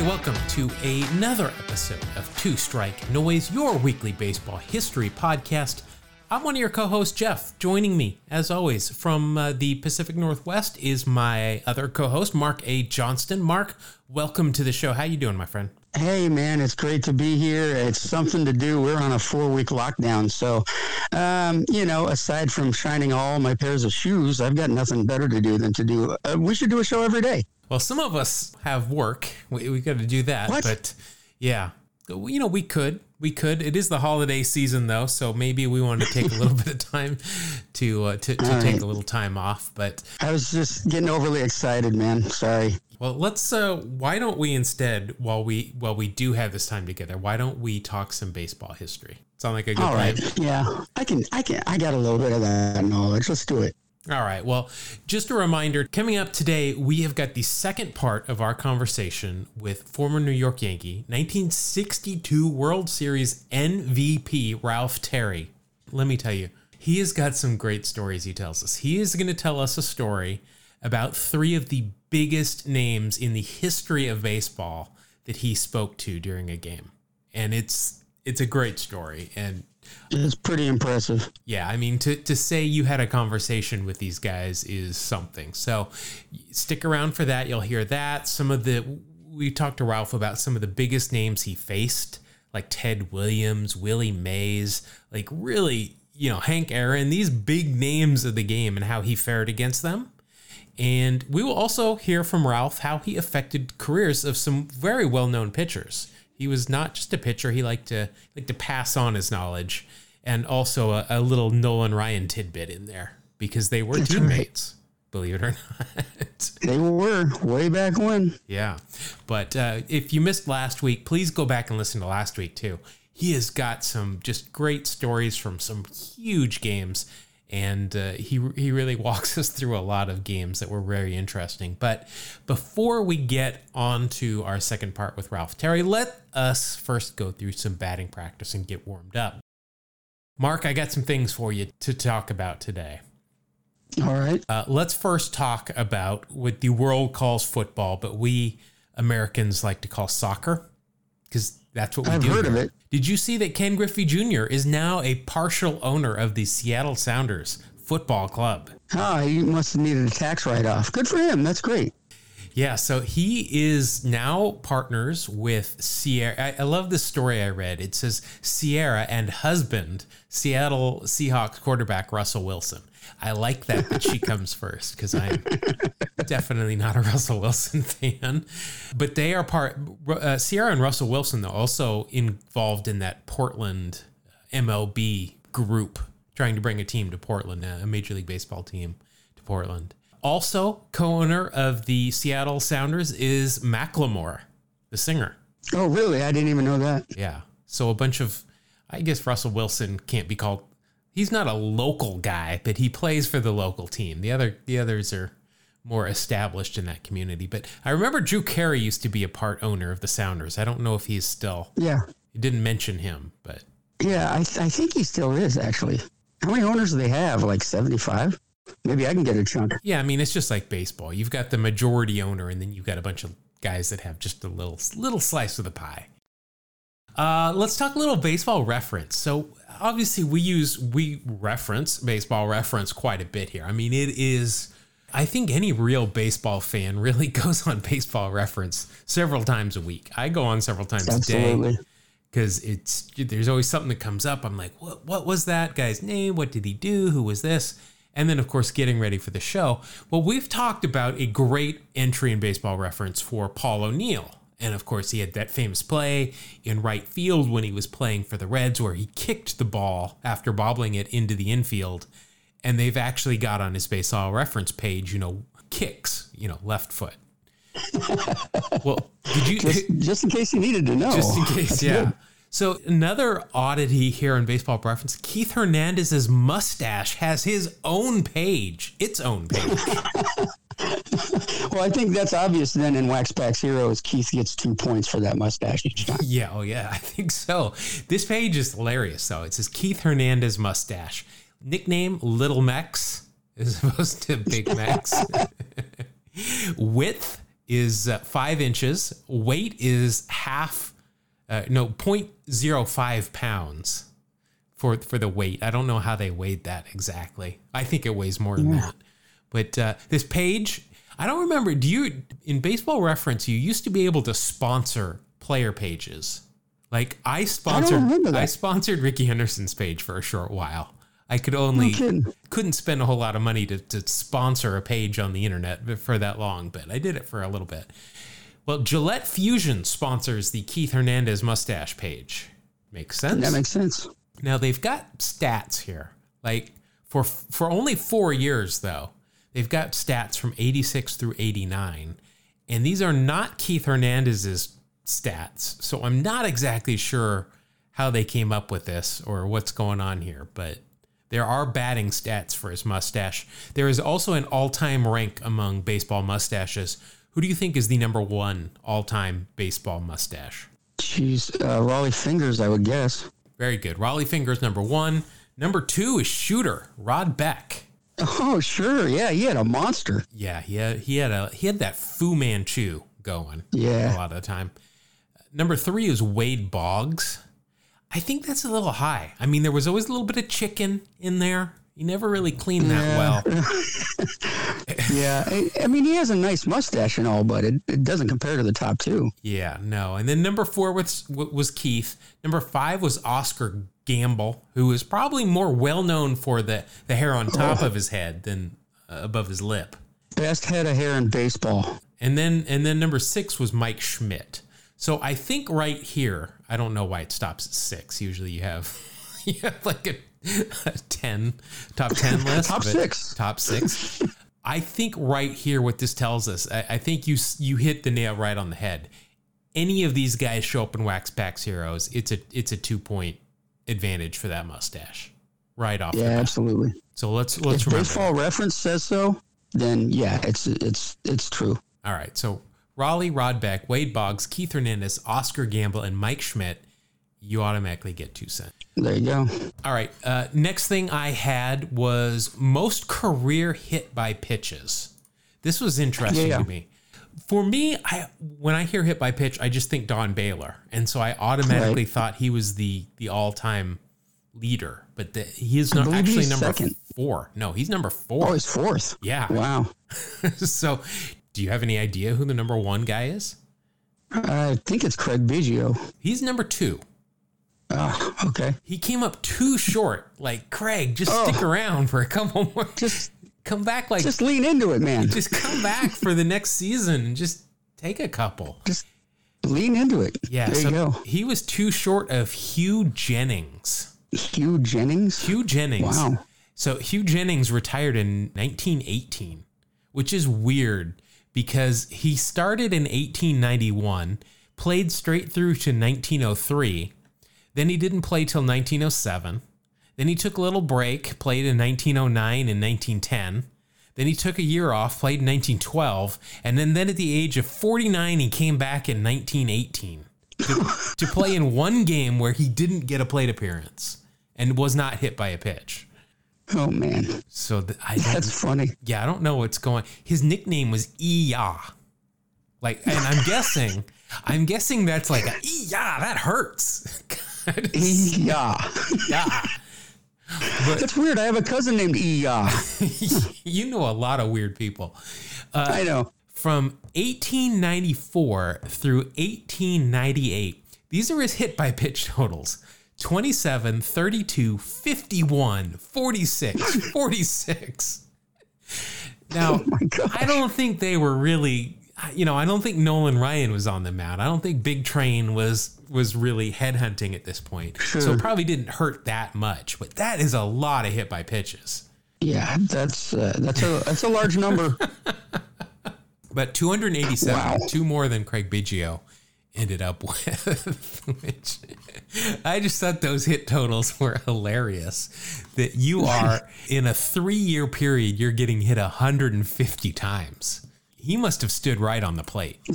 everybody. Welcome to another episode of Two Strike Noise, your weekly baseball history podcast. I'm one of your co-hosts, Jeff. Joining me, as always, from uh, the Pacific Northwest is my other co-host, Mark A. Johnston. Mark, welcome to the show. How you doing, my friend? Hey man, it's great to be here. It's something to do. We're on a four week lockdown. So, um, you know, aside from shining all my pairs of shoes, I've got nothing better to do than to do. Uh, we should do a show every day. Well, some of us have work. We, we got to do that. What? But yeah, you know, we could. We could. It is the holiday season though, so maybe we want to take a little bit of time to uh, to, to All take right. a little time off. But I was just getting overly excited, man. Sorry. well, let's. Uh, why don't we instead, while we while we do have this time together, why don't we talk some baseball history? Sound like a good All plan? Yeah, I can. I can. I got a little bit of that knowledge. Let's do it. All right. Well, just a reminder coming up today, we have got the second part of our conversation with former New York Yankee, 1962 World Series MVP Ralph Terry. Let me tell you, he has got some great stories he tells us. He is going to tell us a story about three of the biggest names in the history of baseball that he spoke to during a game. And it's it's a great story and It's pretty impressive. yeah, I mean to to say you had a conversation with these guys is something. So stick around for that. You'll hear that. Some of the we talked to Ralph about some of the biggest names he faced, like Ted Williams, Willie Mays, like really, you know, Hank Aaron, these big names of the game and how he fared against them. And we will also hear from Ralph how he affected careers of some very well-known pitchers. He was not just a pitcher; he liked to like to pass on his knowledge, and also a, a little Nolan Ryan tidbit in there because they were right. teammates. Believe it or not. They were way back when. Yeah. But uh, if you missed last week, please go back and listen to last week too. He has got some just great stories from some huge games. And uh, he, he really walks us through a lot of games that were very interesting. But before we get on to our second part with Ralph Terry, let us first go through some batting practice and get warmed up. Mark, I got some things for you to talk about today. All right. Uh, let's first talk about what the world calls football, but we Americans like to call soccer because that's what we I've do. heard of it. Did you see that Ken Griffey Jr. is now a partial owner of the Seattle Sounders Football Club? Ah, he must have needed a tax write off. Good for him. That's great. Yeah, so he is now partners with Ciara. I, I love this story I read. It says Ciara and husband, Seattle Seahawks quarterback Russell Wilson. I like that that she comes first because I'm definitely not a Russell Wilson fan. But they are part, uh, Ciara and Russell Wilson, though, also involved in that Portland MLB group trying to bring a team to Portland, uh, a Major League Baseball team to Portland. Also, co-owner of the Seattle Sounders is Macklemore, the singer. Oh, really? I didn't even know that. Yeah. So a bunch of, I guess Russell Wilson can't be called. He's not a local guy, but he plays for the local team. The other, the others are more established in that community. But I remember Drew Carey used to be a part owner of the Sounders. I don't know if he's still. Yeah. He didn't mention him, but Yeah, I, I think he still is, actually. How many owners do they have? Like 75? Maybe I can get a chunk. Yeah, I mean it's just like baseball. You've got the majority owner, and then you've got a bunch of guys that have just a little little slice of the pie. Uh, let's talk a little baseball reference. So obviously we use we reference baseball reference quite a bit here. I mean it is. I think any real baseball fan really goes on baseball reference several times a week. I go on several times a day because it's there's always something that comes up. I'm like, what what was that guy's name? What did he do? Who was this? And then of course getting ready for the show. Well, we've talked about a great entry in baseball reference for Paul O'Neill. And of course, he had that famous play in right field when he was playing for the Reds where he kicked the ball after bobbling it into the infield. And they've actually got on his baseball uh, reference page, you know, kicks, you know, left foot. well, did you Just, just in case you needed to know. just in case, That's yeah. good. So another oddity here in Baseball Reference: Keith Hernandez's mustache has his own page, its own page. Well, I think that's obvious then in Wax Packs Heroes. Keith gets two points for that mustache each time. yeah, oh yeah, I think so. This page is hilarious, though. It says Keith Hernandez mustache, nickname Little Mex, as opposed to Big Mex. Width is uh, five inches. Weight is half, uh, no, 0.05 pounds for for the weight. I don't know how they weighed that exactly. I think it weighs more than that. But uh, this page, I don't remember. Do you in baseball reference? You used to be able to sponsor player pages. Like I sponsored, remember I, sponsored Rickey Henderson's page for a short while. I could only couldn't spend a whole lot of money to, to sponsor a page on the internet for that long, but I did it for a little bit. Well, Gillette Fusion sponsors the Keith Hernandez mustache page. Makes sense. That makes sense. Now they've got stats here. Like for for only 4 years though. They've got stats from 86 through 89. And these are not Keith Hernandez's stats. So I'm not exactly sure how they came up with this or what's going on here, but there are batting stats for his mustache. There is also an all-time rank among baseball mustaches. Who do you think is the number 1 all-time baseball mustache? Jeez, uh, Rollie fingers, I would guess. Very good. Rollie Fingers number one. Number two is Shooter Rod Beck. Oh, sure. Yeah, he had a monster. Yeah, he had, he had a he had that Fu Manchu going Yeah. a lot of the time. Number three is Wade Boggs. I think that's a little high. I mean, there was always a little bit of chicken in there. He never really cleaned that well. Yeah, I, I mean, he has a nice mustache and all, but it, it doesn't compare to the top two. Yeah, no. And then number four was was Keith. Number five was Oscar Gamble, who is probably more well known for the the hair on top of his head than uh, above his lip. Best head of hair in baseball. And then and then number six was Mike Schmidt. So I think right here, I don't know why it stops at six. Usually you have you have like a, a ten top ten list. Top six. Top six. I think right here, what this tells us, I, I think you you hit the nail right on the head. Any of these guys show up in Wax Packs Heroes, it's a it's a two point advantage for that mustache, right off Yeah, the bat. absolutely. So let's let's If remember. baseball reference says so, then yeah, it's it's it's true. All right. So Rollie Rodbeck, Wade Boggs, Keith Hernandez, Oscar Gamble, and Mike Schmidt, you automatically get two cents. There you go. All right. Uh, next thing I had was most career hit by pitches. This was interesting Yeah, yeah. to me. For me, I when I hear hit by pitch, I just think Don Baylor, and so I automatically Right. thought he was the the all time leader. But the, he is not actually number second. four. No, he's number Oh, four. he's fourth. yeah. Wow. so, do you have any idea who the number one guy is? I think it's Craig Biggio. He's number two. Oh, okay. He came up too short. Like Craig, just Oh. stick around for a couple more. Just come back, like just, lean into it, man. Just come back for the next season and just take a couple. Just lean into it. Yeah, There so you go. he was too short of Hugh Jennings. Hugh Jennings. Hugh Jennings. Wow. So Hugh Jennings retired in 1918, which is weird because he started in 1891, played straight through to 1903. Then he didn't play till 1907. Then he took a little break, played in 1909 and 1910. Then he took a year off, played in 1912, and then, then at the age of 49, he came back in 1918 to, to play in one game where he didn't get a plate appearance and was not hit by a pitch. Oh man, So th- I that's funny. yeah, I don't know what's going. His nickname was Ee-Yah. Like, and I'm guessing, I'm guessing that's like a yeah, that hurts. Yeah, yeah, that's weird. I have a cousin named Yeah. you know a lot of weird people. Uh, I know. From 1894 through 1898, these are his hit by pitch totals 27, 32, 51, 46, 46. Now, Oh. I don't think they were really, you know, I don't think Nolan Ryan was on the mound. I don't think Big Train was was really headhunting at this point. So it probably didn't hurt that much, but that is a lot of hit by pitches. Yeah, that's uh, that's a that's a large number. But 287, Wow. two more than Craig Biggio ended up with, which I just thought those hit totals were hilarious. That you are in a three year period, you're getting hit 150 times. He must have stood right on the plate.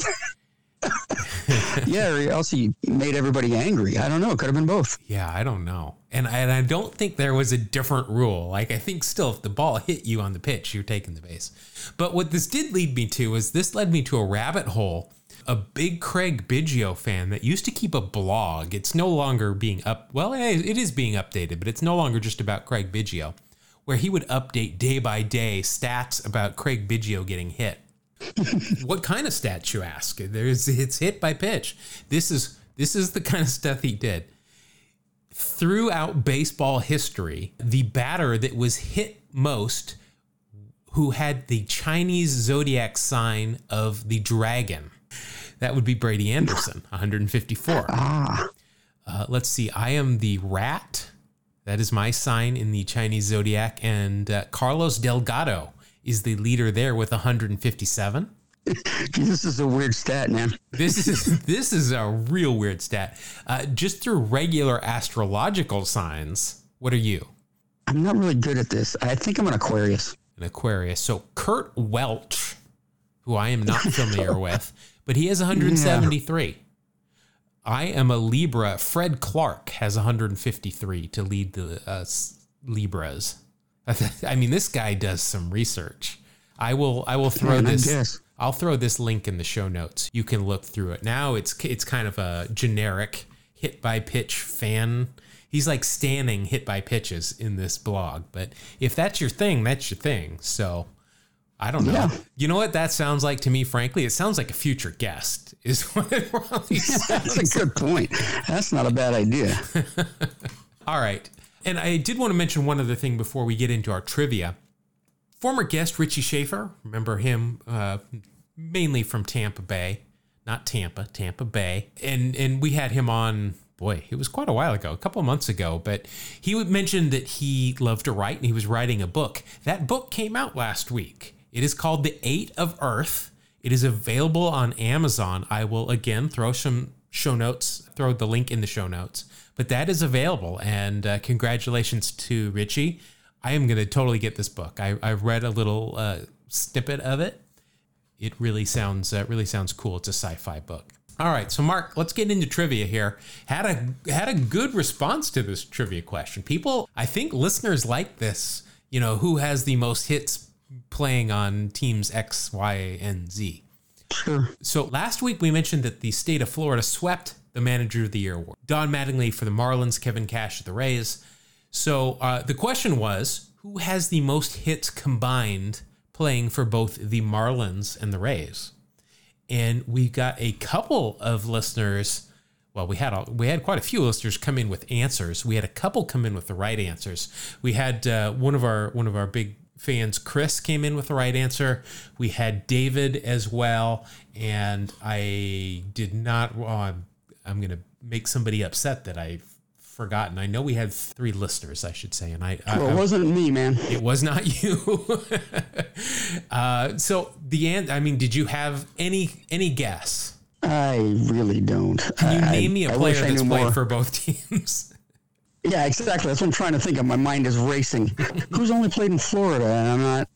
Yeah, or else he made everybody angry. I don't know. It could have been both. Yeah, I don't know. And I, and I don't think there was a different rule. Like, I think still, if the ball hit you on the pitch, you're taking the base. But what this did lead me to is this led me to a rabbit hole. A big Craig Biggio fan that used to keep a blog. It's no longer being up. Well, it is being updated, but it's no longer just about Craig Biggio, where he would update day by day stats about Craig Biggio getting hit. What kind of stats, you ask? There's it's hit by pitch. This is this is the kind of stuff he did throughout baseball history, the batter that was hit most, who had the Chinese zodiac sign of the dragon, that would be Brady Anderson, 154. Ah. Uh, let's see. I am the rat. That is my sign in the Chinese zodiac. And uh, Carlos Delgado is the leader there with 157. this is a weird stat, man. this is this is a real weird stat. Uh, just through regular astrological signs, what are you? I'm not really good at this. I think I'm an Aquarius. An Aquarius. So Curt Welch, who I am not familiar with, but he has 173. Yeah. I am a Libra. Fred Clarke has 153 to lead the uh, Libras. I mean, this guy does some research. I will. I will throw this. I'll throw this link in the show notes. You can look through it. Now it's it's kind of a generic hit by pitch fan. He's like standing hit by pitches in this blog. But if that's your thing, that's your thing. So I don't know. Yeah. You know what that sounds like to me, frankly? It sounds like a future guest, is what it probably sounds That's a good point. That's not a bad idea. All right. And I did want to mention one other thing before we get into our trivia former guest Richie Schaefer. Remember him uh, mainly from Tampa Bay, not Tampa, Tampa Bay, and and we had him on. Boy, it was quite a while ago, a couple months ago. But he mentioned that he loved to write and he was writing a book. That book came out last week. It is called The Eight of Earth. It is available on Amazon. I will again throw some show notes, throw the link in the show notes. But that is available, and uh, congratulations to Richie. I am going to totally get this book. I, I read a little uh, snippet of it. It really sounds uh, really sounds cool. It's a sci-fi book. All right, so Mark, let's get into trivia here. Had a had a good response to this trivia question. People, I think listeners like this. You know, who has the most hits playing on teams X, Y, and Z? Sure. So last week we mentioned that the state of Florida swept the Manager of the Year award. Don Mattingly for the Marlins, Kevin Cash of the Rays. So uh, the question was who has the most hits combined playing for both the Marlins and the Rays? And we got a couple of listeners. Well, we had a, we had quite a few listeners come in with answers. We had a couple come in with the right answers. We had uh, one of our one of our big fans, Chris, came in with the right answer. We had David as well, and I did not. Well, I'm, I'm going to make somebody upset that I've forgotten. I know we had three listeners, I should say, and I. Well, it wasn't me, man. It was not you. uh, so the end. I mean, did you have any any guess? I really don't. Can you name me a player that's played more. for both teams? Yeah, exactly. That's what I'm trying to think of. My mind is racing. Who's only played in Florida? And I'm not.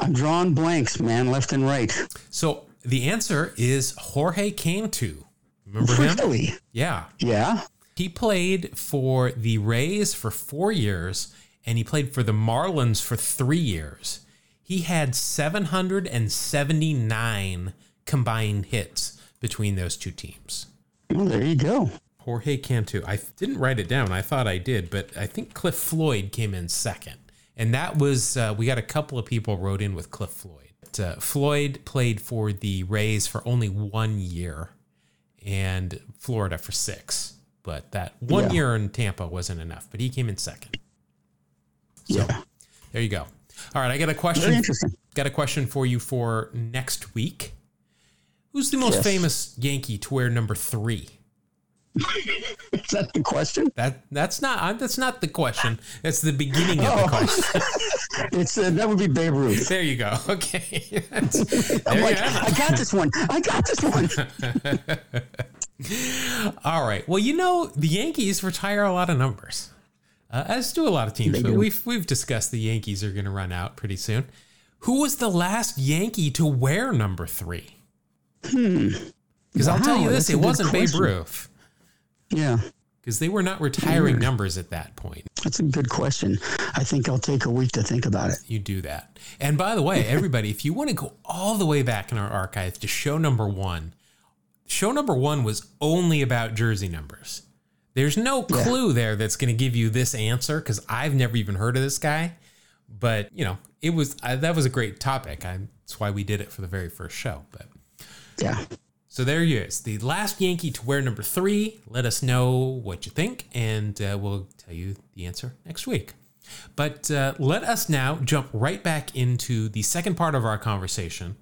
I'm drawing blanks, man, left and right. So the answer is Jorge Cantu. Remember really? him? Yeah. Yeah. He played for the Rays for four years and he played for the Marlins for three years. He had 779 combined hits between those two teams. Well, there you go. Jorge Cantu. I didn't write it down. I thought I did, but I think Cliff Floyd came in second. And that was, uh, we got a couple of people wrote in with Cliff Floyd. Uh, Floyd played for the Rays for only one year and Florida for six but that one yeah. year in Tampa wasn't enough. But he came in second. So yeah. there you go. All right, I got a question. Interesting. Got a question for you for next week. Who's the most yes. famous Yankee to wear number three? Is that the question? That that's not uh, that's not the question. That's the beginning of oh. the question. it's uh, that would be Babe Ruth. There you go. Okay. I'm like, I got this one. I got this one. All right. Well, you know, the Yankees retire a lot of numbers, uh, as do a lot of teams. They but do. we've we've discussed the Yankees are going to run out pretty soon. Who was the last Yankee to wear number three? Hmm. Because wow, I'll tell you this, it wasn't question. Babe Ruth. Yeah. Because they were not retiring numbers at that point. That's a good question. I think I'll take a week to think about it. You do that. And by the way, everybody, if you want to go all the way back in our archive to show number one, show number one was only about jersey numbers. There's no clue yeah. there that's going to give you this answer because I've never even heard of this guy. But you know, it was uh, that was a great topic. I, that's why we did it for the very first show. But yeah, so there he is, the last Yankee to wear number three. Let us know what you think, and uh, we'll tell you the answer next week. But uh, let us now jump right back into the second part of our conversation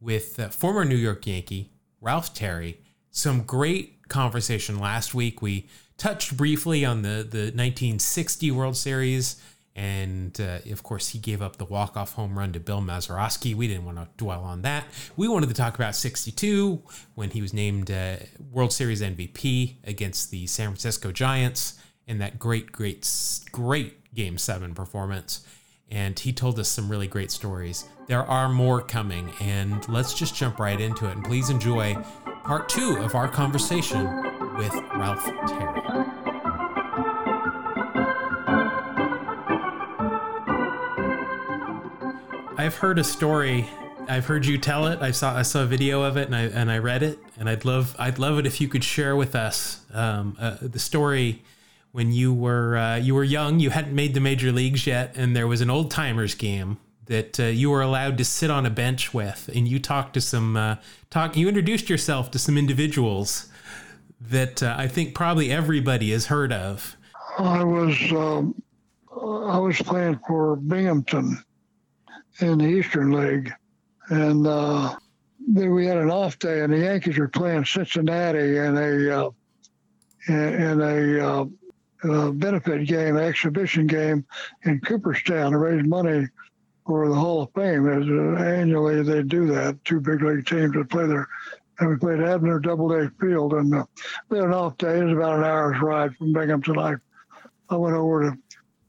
with uh, former New York Yankee Ralph Terry. Some great conversation last week. We touched briefly on the, the 1960 World Series and uh, of course, he gave up the walk-off home run to Bill Mazeroski. We didn't want to dwell on that. We wanted to talk about 62 when he was named uh, World Series MVP against the San Francisco Giants in that great, great, great Game 7 performance. And he told us some really great stories. There are more coming, and let's just jump right into it. And please enjoy part two of our conversation with Ralph Terry. I've heard a story. I've heard you tell it. I saw I saw a video of it and I and I read it. And I'd love I'd love it if you could share with us um, uh, the story when you were uh, you were young. You hadn't made the major leagues yet, and there was an old timers game that uh, you were allowed to sit on a bench with, and you talked to some uh, talk. You introduced yourself to some individuals that uh, I think probably everybody has heard of. I was um, I was playing for Binghamton in the Eastern League, and uh, then we had an off day, and the Yankees were playing Cincinnati in a uh, in a uh, uh, benefit game, exhibition game in Cooperstown to raise money for the Hall of Fame. As uh, annually they do that, two big league teams would play there. And we played Abner Doubleday Field, and uh, we had an off day. It was about an hour's ride from Binghamton. I I went over to.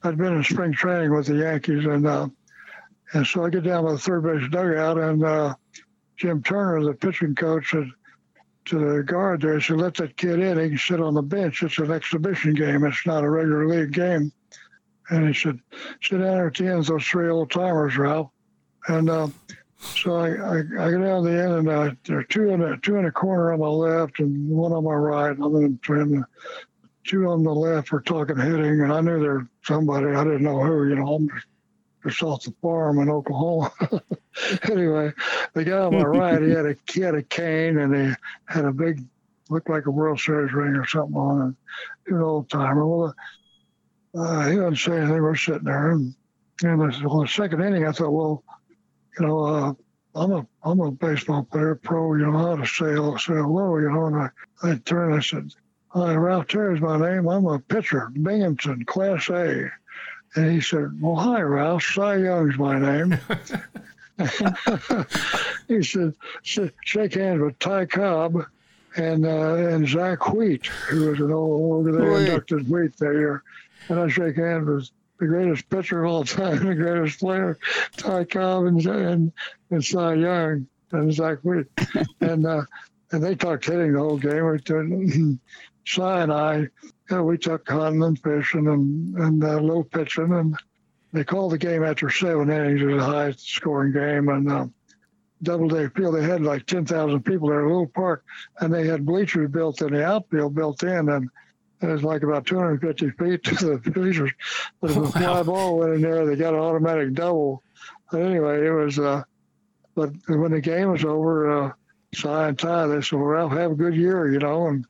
I'd been in spring training with the Yankees, and uh, and so I get down to the third base dugout, and uh, Jim Turner, the pitching coach, said to the guard there, he said, let that kid in. He can sit on the bench. It's an exhibition game. It's not a regular league game. And he said, sit down at the end those three old timers, Ralph. And uh, so I, I, I get down to the end, and uh, there are two in, a, two in a corner on my left and one on my right. I'm in between two on the left were talking hitting, and I knew there was somebody. I didn't know who, you know. I'm just off the farm in Oklahoma. anyway, the guy on my right, he had a he had a cane and he had a big, looked like a World Series ring or something on it. He was an old timer. Well, uh, he didn't say anything. We're sitting there, and and the, well, the second inning, I thought, well, you know, uh, I'm a I'm a baseball player, pro. You know how to say say hello. You know, and I I turned. And I said, Hi, Ralph Terry's my name. I'm a pitcher, Binghamton, Class A. And he said, Well, hi, Ralph. Cy Young's my name. he said, Shake hands with Ty Cobb and uh, and Zach Wheat, who was an old, over there inducted Wheat that year. And I shake hands with the greatest pitcher of all time, the greatest player, Ty Cobb and, and, and Cy Young and Zach Wheat. and uh, and they talked hitting the whole game. Cy and I yeah, we took hunting and fishing and, and uh, low pitching. And they called the game after seven innings. It was a high scoring game. And uh, Doubleday Field, they had like 10,000 people there, a little park. And they had bleachers built in the outfield built in. And it was like about 250 feet to the bleachers. But if a fly ball went in there, they got an automatic double. But anyway, it was, uh, but when the game was over, uh, Cy and Ty, they said, well, Ralph, have a good year, you know. And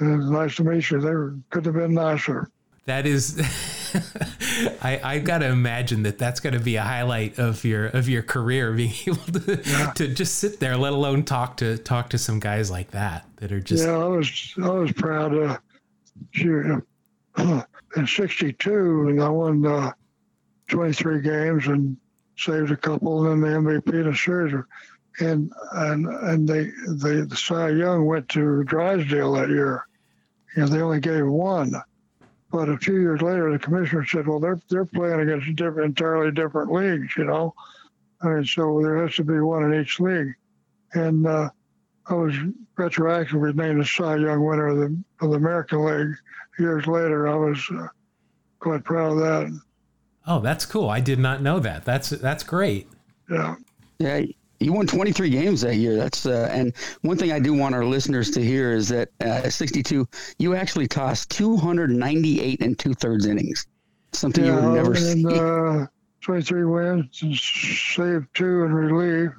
it was nice to meet you. They were, could have been nicer. That is, I I got to imagine that that's going to be a highlight of your of your career, being able to yeah. to just sit there, let alone talk to talk to some guys like that that are just. Yeah, I was I was proud. Uh, shoot, uh, in '62, I won uh, 23 games and saved a couple, and then the MVP in the series and and and they they the Cy Young went to Drysdale that year. and they only gave one. But a few years later, the commissioner said, "Well, they're they're playing against different, entirely different leagues, you know. I mean, so there has to be one in each league." And uh, I was retroactively named the Cy Young winner of the of the American League. Years later, I was uh, quite proud of that. Oh, that's cool. I did not know that. That's that's great. Yeah. Yeah, you won 23 games that year. That's uh, and one thing I do want our listeners to hear is that uh, 62, you actually tossed 298 and two thirds innings, something yeah, you would never and, see. Uh, 23 wins and saved two in relief,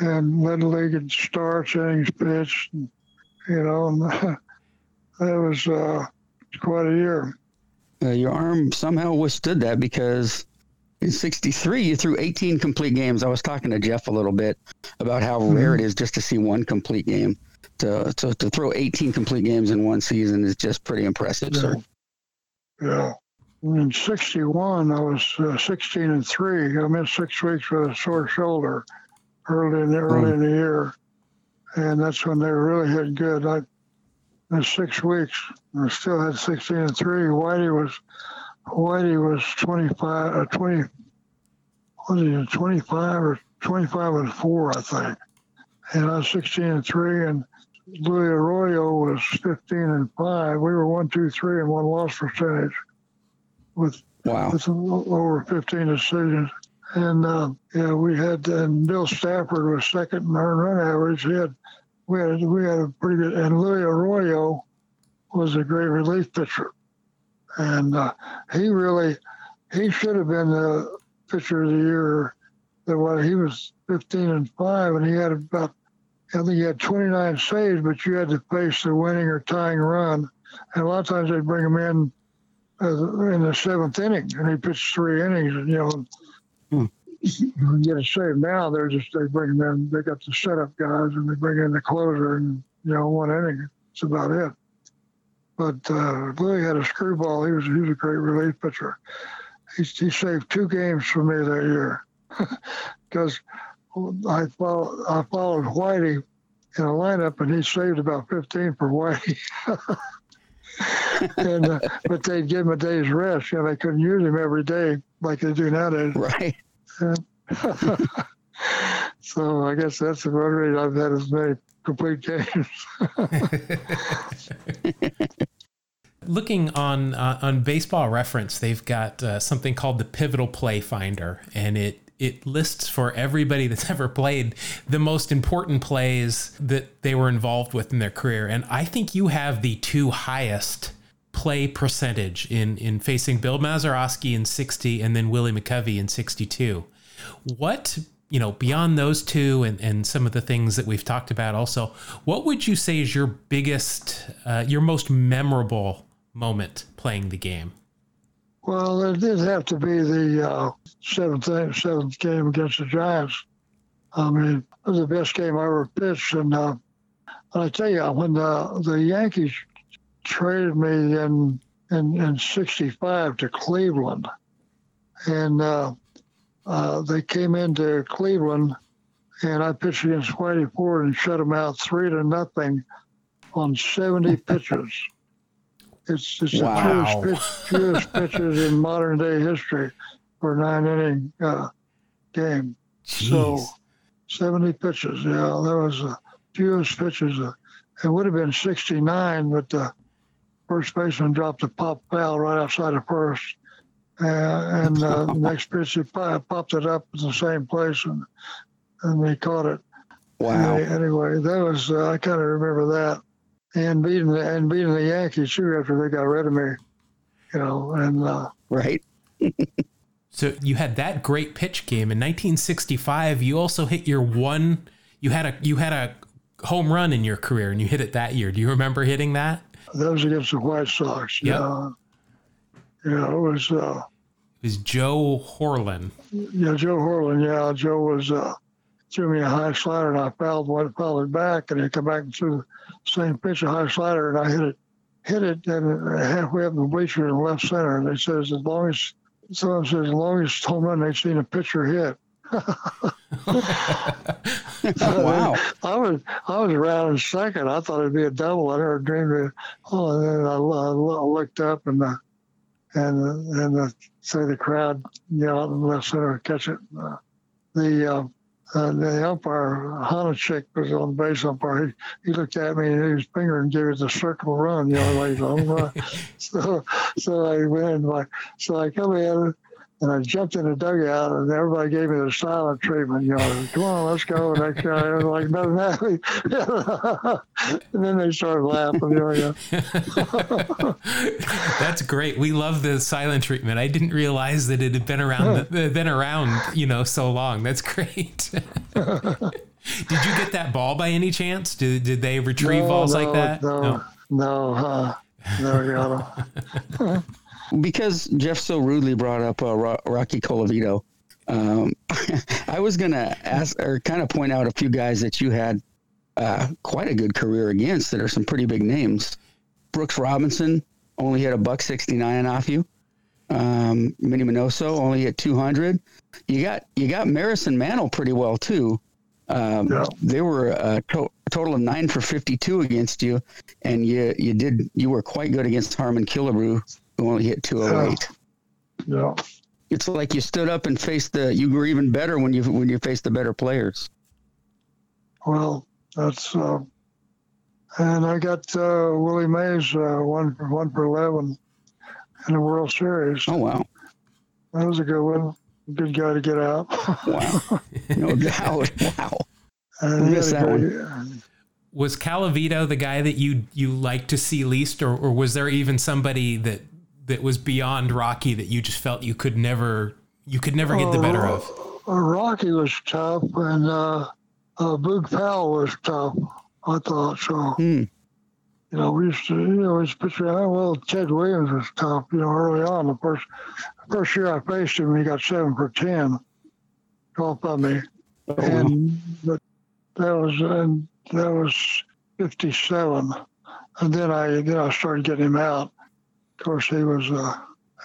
and led the league in starts, innings pitched. And, you know, and, that was uh, quite a year. Uh, your arm somehow withstood that because in 63 you threw 18 complete games i was talking to jeff a little bit about how Mm-hmm. rare it is just to see one complete game to, to, to throw 18 complete games in one season is just pretty impressive sir Yeah. In 61, I was uh, 16 and 3. I missed six weeks with a sore shoulder early in the, early in the year. And that's when they really hitting good. I missed six weeks. I still had 16 and 3. Whitey was Whitey was 25, uh, 20, what is it, 25 or 25 and 4, I think. And I was 16 and 3. And Luis Arroyo was 15 and 5. We were 1, 2, 3 and one loss percentage with wow with over 15 decisions. And uh, yeah, we had and Bill Stafford was second in earned run average. He had we had we had a pretty good and Luis Arroyo was a great relief pitcher, and uh, he really he should have been the pitcher of the year. That what he was 15 and five, and he had about I think he had 29 saves, but you had to face the winning or tying run, and a lot of times they'd bring him in uh, in the seventh inning, and he pitched three innings. And you know, Hmm. you get a save now. They're just they bring them in. They got the setup guys, and they bring in the closer, and you know, one inning. That's about it. But uh, Luis had a screwball. He was he was a great relief pitcher. He, he saved two games for me that year because I followed I followed Whitey in a lineup, and he saved about 15 for Whitey. and uh, but they'd give him a day's rest. You know, they couldn't use him every day like they do nowadays. right so I guess that's the run rate I've had as many complete games. Looking on uh, on Baseball Reference, they've got uh, something called the Pivotal Play Finder, and it it lists for everybody that's ever played the most important plays that they were involved with in their career. And I think you have the two highest play percentage in in facing Bill Mazeroski in 60 and then Willie McCovey in 62. What you know beyond those two and, and some of the things that we've talked about also what would you say is your biggest uh, your most memorable moment playing the game well, it did have to be the uh, seventh seventh game against the Giants. I mean, it was the best game I ever pitched, and uh, I tell you, when the the Yankees traded me in in, in '65 to Cleveland, and uh, uh, they came into Cleveland, and I pitched against Whitey Ford and shut them out three to nothing on 70 pitches. It's, it's Wow. the fewest, pitch, fewest pitches in modern day history for a nine inning uh, game. So 70 pitches, yeah, that was the fewest pitches. Uh, it would have been 69, but the first baseman dropped a pop foul right outside of first. Uh, and uh, the next pitch, he popped it up in the same place, and and they caught it. wow Anyway, anyway, that was uh, I kind of remember that, and beating the, and beating the Yankees too after they got rid of me, you know, and uh, right So you had that great pitch game in 1965. You also hit your one. You had a you had a home run in your career, and you hit it that year. Do you remember hitting that? that was against the White Sox. Yep. Yeah, yeah, it was. Uh, It was Joe Horlen. Yeah, Joe Horlen. Yeah, Joe was uh, threw me a high slider and I fouled one, fouled it back, and he come back and threw the same pitch, a high slider, and I hit it, hit it, and halfway up the bleacher in left center. And they says as long as someone says as long as home run they've seen a pitcher hit. wow I was I was around in second. I thought it'd be a double. I never dreamed it. Oh, and then I, I looked up and uh, and uh, and uh, say the crowd yelled in left center catch it. Uh, the uh, and the umpire, Honochick, was on the base umpire. He, he looked at me and his finger and gave it the circle run, you know, like home run. so, so I went, like, so I come in and I jumped in the dugout, and everybody gave me the silent treatment. You know, come on, let's go. Guy, I was like, nothing happened. and then they started laughing. You know. That's great. We love the silent treatment. I didn't realize that it had been around, been around, you know, so long. That's great. did you get that ball by any chance? Did, did they retrieve no, balls no, like that? No, no, no, uh, no got them because Jeff so rudely brought up uh, Rocky Colavito, um, I was going to ask or kind of point out a few guys that you had uh, quite a good career against that are some pretty big names. Brooks Robinson only hit a buck 69 off you. Um, Minnie Minoso only hit 200. You got you got Marison Mantle pretty well too. Um, yeah. They were a, to- a, total of nine for 52 against you, and you you did you were quite good against Harmon Killebrew only hit 208. Yeah. It's like you stood up and faced the. You were even better when you when you faced the better players. Well, that's. Uh, and I got uh, Willie Mays uh, one for one for eleven in the World Series. Oh wow, that was a good one. Good guy to get out. wow, no doubt. Wow, and missed that one was Colavito the guy that you you like to see least, or, or was there even somebody that that was beyond Rocky that you just felt you could never you could never get the better uh, of? Uh, Rocky was tough, and uh, uh, Boog Powell was tough. I thought so. Hmm. You know, we used to, you know, it's picture, well, Ted Williams was tough, you know, early on. The first, first year I faced him, he got seven for 10 off on me. Oh, and, but that was, and that was 57. And then I, then I started getting him out. Of course, he was. Uh,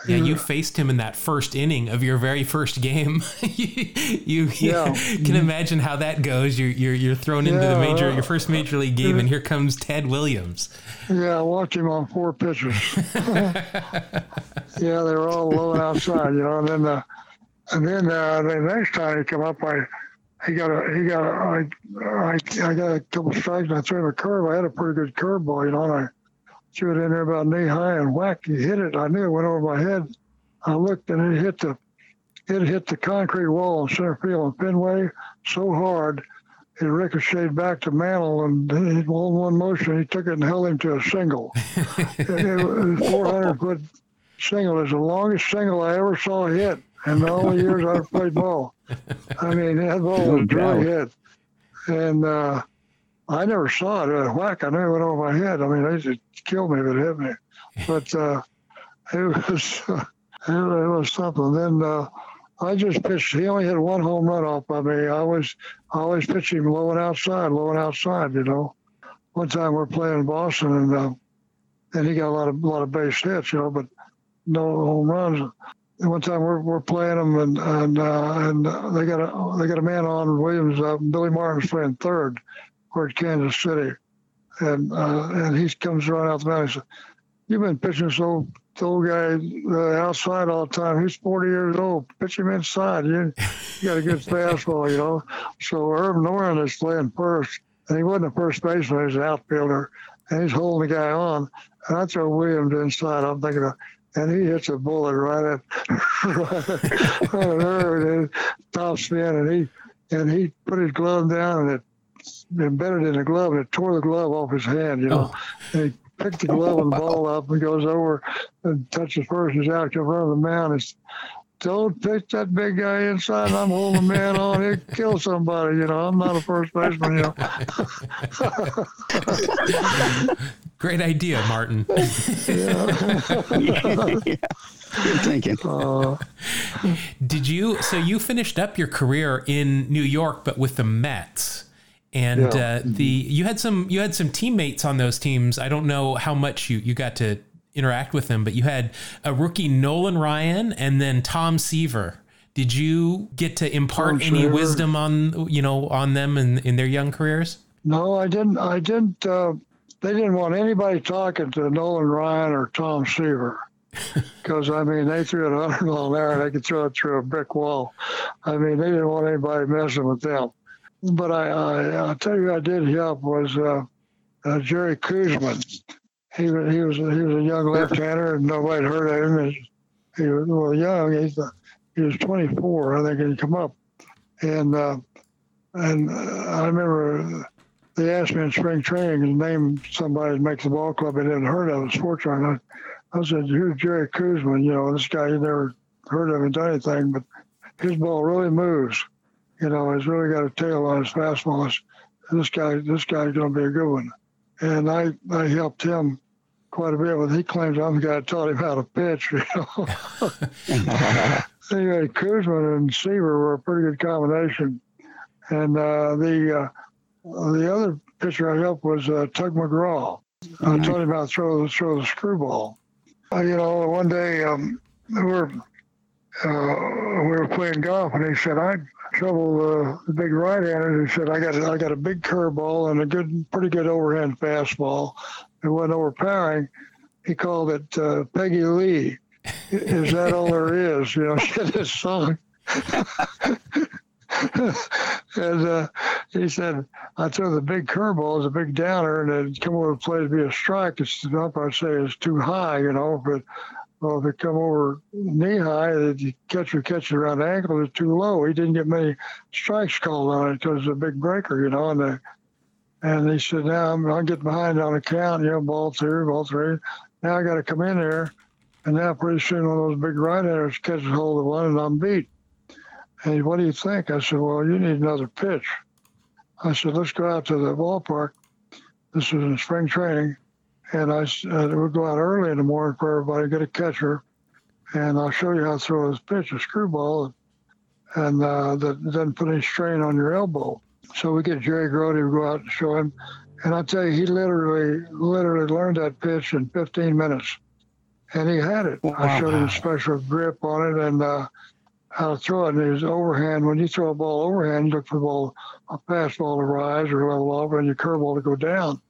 yeah, you faced him in that first inning of your very first game. you, you, yeah. can imagine how that goes. You're you're, you're thrown into yeah, the major, your first major league game, and here comes Ted Williams. Yeah, I watched him on four pitches. yeah, they were all low outside, you know. And then, uh, and then uh, the next time he come up, I he got a he got a I I, I got a couple strikes and I threw him a curve. I had a pretty good curveball, you know, and I threw it in there about knee high and whack, he hit it. I knew it went over my head. I looked and it hit the it hit the concrete wall in center field in Fenway so hard it ricocheted back to Mantle and then, in one motion he took it and held him to a single. it, it was 400 foot single. It was the longest single I ever saw hit in the only years I've played ball. I mean, that ball was dry hit. And uh, I never saw it. A whack, I knew it went over my head. I mean, they just killed me if it hit me. But uh, it was it, was something. Then uh, I just pitched. He only hit one home run off by me. I was I always pitched him low and outside, low and outside. You know, one time we're playing in Boston, and uh, and he got a lot of a lot of base hits. You know, but no home runs. And one time we're, we're playing them, and and uh, and they got a they got a man on Williams. Uh, Billy Martin's playing third, we're Kansas City, and uh, and he comes right out the mountain. He said, "You've been pitching this old old guy uh, outside all the time. He's 40 years old. Pitch him inside. You, you got a good fastball, you know." So Irv Noren is playing first, and he wasn't a first baseman; he was an outfielder, and he's holding the guy on. And I throw Williams inside. I'm thinking, of, and he hits a bullet right at right at, Irv, and top spin, and he and he put his glove down, and it embedded in a glove and it tore the glove off his hand, you know. Oh. And he picked the glove and the ball up and goes over and touches first. He's out in front of the mound. It's, don't pitch that big guy inside. I'm holding the man on. He'll kill somebody. You know, I'm not a first baseman. You know. Great idea, Martin. yeah. Good thinking. Uh, Did you? So you finished up your career in New York, but with the Mets and yeah. uh, the you had some you had some teammates on those teams. I don't know how much you you got to interact with them, but you had a rookie Nolan Ryan and then Tom Seaver. Did you get to impart Tom any Seaver. wisdom on you know on them in in their young careers? No, I didn't. I didn't. Uh, they didn't want anybody talking to Nolan Ryan or Tom Seaver. because I mean they threw it 100 mile an hour and they could throw it through a brick wall. I mean they didn't want anybody messing with them. But I, I I'll tell you, I did help was uh, uh, Jerry Koosman. He was he was he was a young left-hander and nobody heard of him. He was well young. He's he was 24, I think, he'd come up, and uh, and uh, I remember they asked me in spring training to name somebody to make the ball club I didn't heard of, sports writer. I, I said, "Who's Jerry Koosman? You know, this guy you never heard of and done anything, but his ball really moves. You know, he's really got a tail on his fastball. This guy, this guy's going to be a good one." And I, I helped him quite a bit. But he claims I'm the guy that taught him how to pitch. You know. anyway, Koosman and Seaver were a pretty good combination. And uh, the uh, the other pitcher I helped was uh, Tug McGraw. I taught him how to throw, the throw the screwball. Uh, you know, one day um, we were uh, we were playing golf, and he said, "I trouble uh, the big right-hander." He said, "I got I got a big curveball and a good, pretty good overhand fastball. It wasn't overpowering." He called it uh, Peggy Lee. Is that all there is? You know, this song. and uh, he said, I throw the big curveball as a big downer, and it'd come over the plate to be a strike. It's the umpire say it's too high, you know, but well, if it come over knee high, the catcher catches around the ankle is too low. He didn't get many strikes called on it because it's a big breaker, you know. And the, and he said, now I'm, I'll get behind on a count, you know, ball two, ball three. Now I got to come in there, and now pretty soon one of those big right-handers catches hold of one, and I'm beat. And he, what do you think? I said, well, you need another pitch. I said, let's go out to the ballpark. This was in spring training. And I said, we'll go out early in the morning for everybody, to get a catcher, and I'll show you how to throw this pitch, a screwball, and uh, that doesn't put any strain on your elbow. So we get Jerry Grote to go out and show him. And I tell you, he literally, literally learned that pitch in 15 minutes. And he had it. Wow. I showed him a special grip on it, and uh, how to throw it. And his overhand, when you throw a ball overhand, you look for the ball, a fastball to rise or level off, and your curveball to go down.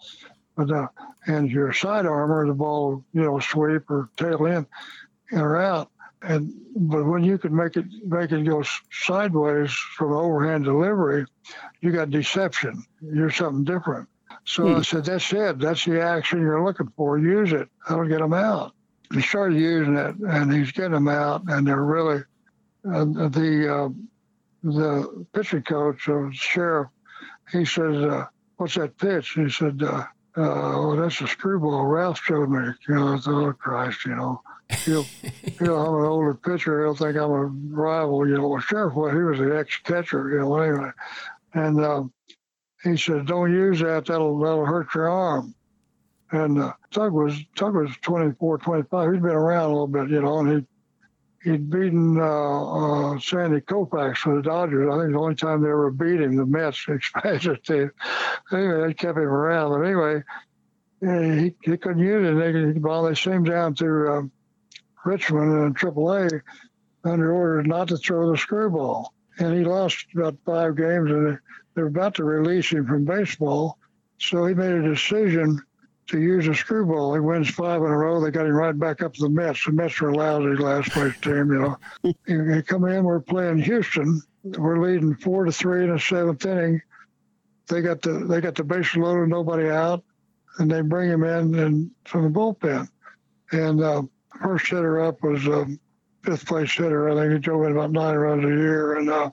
But uh, and your side armor, the ball, you know, sweep or tail in or out. And but when you can make it make it go sideways from overhand delivery, you got deception. You're something different. So hmm. I said, that's it. That's the action you're looking for. Use it. That'll get them out. He started using it, and he's getting them out, and they're really uh, the uh, the pitching coach, uh, sheriff, he says, uh, "What's that pitch?" he said, uh, "Oh, that's a screwball." Ralph showed me. You know, I thought, "Oh Christ," you know. He'll, he'll, I'm an older pitcher. He'll think I'm a rival. You know, well, sheriff, well, he was an ex-catcher. You know, anyway. And um, he said, "Don't use that. That'll that'll hurt your arm." And uh, Tug was Tug was 24, 25. He'd been around a little bit, you know, and he he'd beaten uh, uh, Sandy Koufax for the Dodgers. I think the only time they ever beat him, the Mets expansion team. Anyway, they kept him around. But anyway, he, he couldn't use it. They, well, they sent him down to um, Richmond in AAA under orders not to throw the screwball. And he lost about five games, and they were about to release him from baseball. So he made a decision to use a screwball. He wins five in a row. They got him right back up to the Mets. The Mets were a lousy last place team, you know. he, come in, we're playing Houston. We're leading four to three in the seventh inning. They got the they got the base loaded, nobody out, and they bring him in and from the bullpen. And uh, first hitter up was a um, fifth place hitter. I think he drove in about nine runs a year. And uh,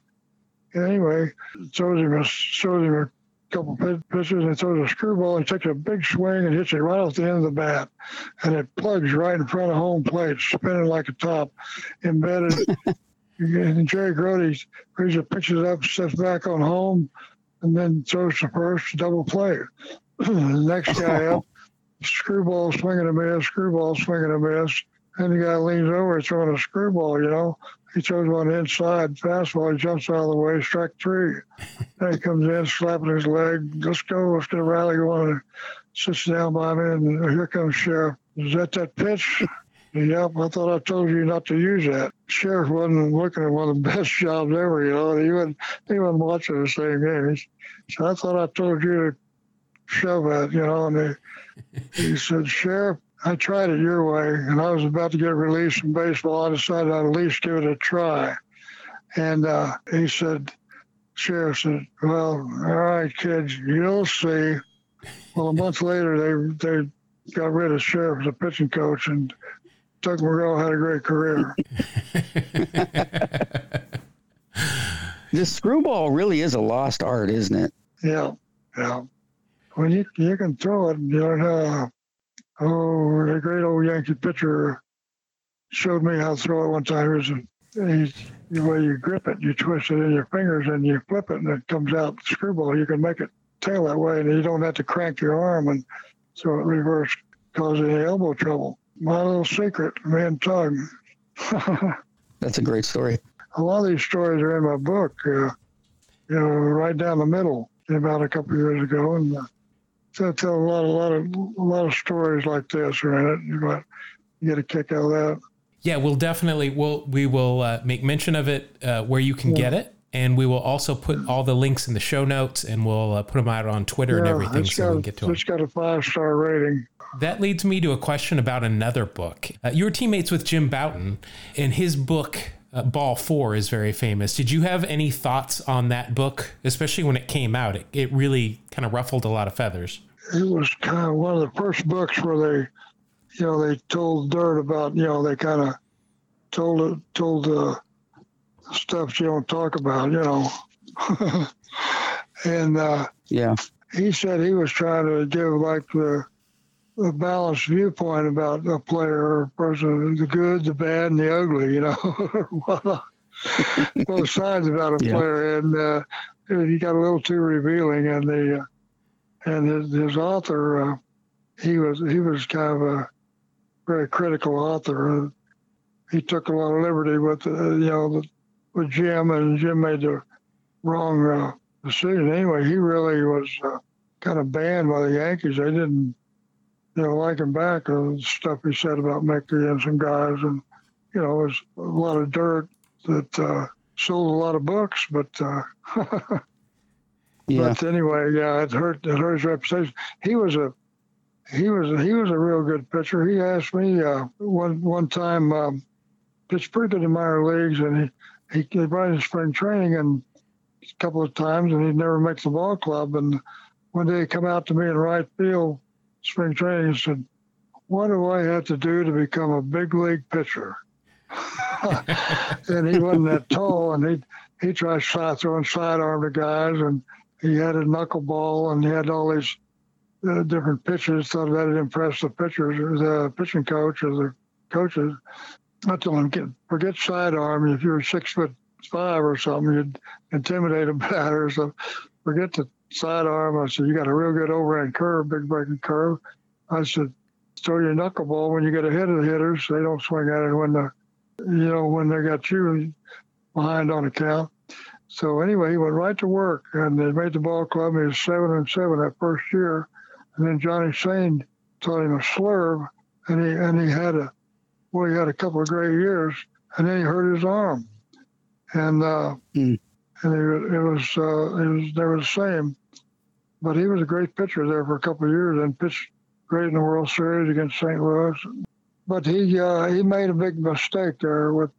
anyway, throws him a throws him a couple pitches and throws a screwball and takes a big swing and hits it right off the end of the bat. And it plugs right in front of home plate, spinning like a top, embedded. and Jerry brings it, picks it up, steps back on home, and then throws the first double play. the next guy up, screwball swinging a miss, screwball swinging a miss. And the guy leans over, throwing a screwball, you know. He throws one inside fastball. He jumps out of the way, strike three. then he comes in, slapping his leg. Let's go. Let's get a rally going. And sits down by me, and here comes Sheriff. Is that that pitch? Yep, I thought I told you not to use that. Sheriff wasn't looking at one of the best jobs ever, you know. He wasn't, he wasn't watching the same game. So I thought I told you to shove that, you know. And he, he said, Sheriff, I tried it your way, and I was about to get released from baseball. I decided I'd at least give it a try. And uh, he said, Sheriff said, "Well, all right, kids, you'll see." Well, a month later, they they got rid of Sheriff as a pitching coach, and Tug McGraw had a great career. this screwball really is a lost art, isn't it? Yeah, yeah. When you you can throw it, you don't know. Oh, the great old Yankee pitcher showed me how to throw it one time. He's, he's, the way you grip it, you twist it in your fingers and you flip it, and it comes out screwball. You can make it tail that way, and you don't have to crank your arm and so it reverse, cause any elbow trouble. My little secret, man, Tug. That's a great story. A lot of these stories are in my book. Uh, you know, right down the middle. Came out a couple years ago, and uh, I tell a lot, a lot of, a lot of stories like this are in it. You got, you get a kick out of that. Yeah, we'll definitely we'll we will uh, make mention of it uh, where you can yeah. get it, and we will also put all the links in the show notes, and we'll uh, put them out on Twitter yeah, and everything, so got, we can get to It's got a five star rating. That leads me to a question about another book. Uh, you were teammates with Jim Bouton, and his book uh, Ball Four is very famous. Did you have any thoughts on that book, especially when it came out? It, it really kind of ruffled a lot of feathers. It was kind of one of the first books where they, you know, they told dirt about, you know, they kind of told it, told the stuff you don't talk about, you know. and uh, yeah, he said he was trying to give like the a balanced viewpoint about a player or a person, the good, the bad, and the ugly, you know, both sides about a yeah. player. And uh, he got a little too revealing, and the uh, and his, his author, uh, he was he was kind of a very critical author. Uh, he took a lot of liberty with uh, you know with Jim, and Jim made the wrong uh, decision. Anyway, he really was kind of banned by the Yankees. They didn't you know, like him back the stuff he said about Mickey and some guys, and you know, it was a lot of dirt that uh, sold a lot of books, but uh, yeah. but anyway, yeah, it hurt it hurt his reputation. He was a he was he was a real good pitcher. He asked me uh, one one time, um, pitched pretty good in minor leagues, and he he, he brought in spring training and a couple of times, and he'd never make the ball club. And one day he come out to me in right field spring training and said, What do I have to do to become a big league pitcher? and he wasn't that tall, and he he tried side throwing sidearm to guys, and he had a knuckleball, and he had all these uh, different pitches. Thought that'd impress the pitchers, the pitching coach, or the coaches. I told him, get, forget sidearm. If you're six foot five or something, you'd intimidate a batter. So forget the sidearm. I said, You got a real good overhand curve, big breaking curve. I said, Throw your knuckleball when you get ahead of the hitters. They don't swing at it when the, you know, when they got you behind on a count. So anyway, he went right to work, and they made the ball club. He was seven and seven that first year, and then Johnny Sain taught him a slurve, and he and he had a, well, he had a couple of great years, and then he hurt his arm, and uh, mm. and it, it was uh, it was were the same. But he was a great pitcher there for a couple of years and pitched great in the World Series against St. Louis. But he uh, he made a big mistake there with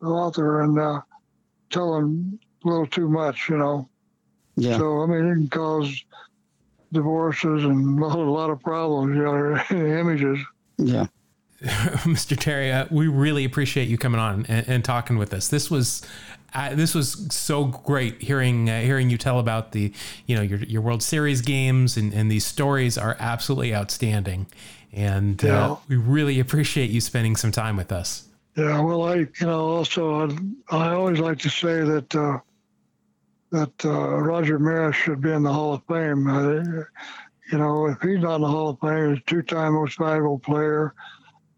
the author and uh, telling a little too much, you know. Yeah. So I mean, it can cause divorces and a lot of problems, you know, images. Yeah. Mr. Terry, uh, we really appreciate you coming on and, and talking with us. This was uh, this was so great hearing uh, hearing you tell about the you know your your World Series games and, and these stories are absolutely outstanding, and uh, yeah. uh, we really appreciate you spending some time with us. Yeah, well, I you know also I, I always like to say that uh, that uh, Roger Maris should be in the Hall of Fame. you know, if he's not in the Hall of Fame, he's a two-time most valuable player.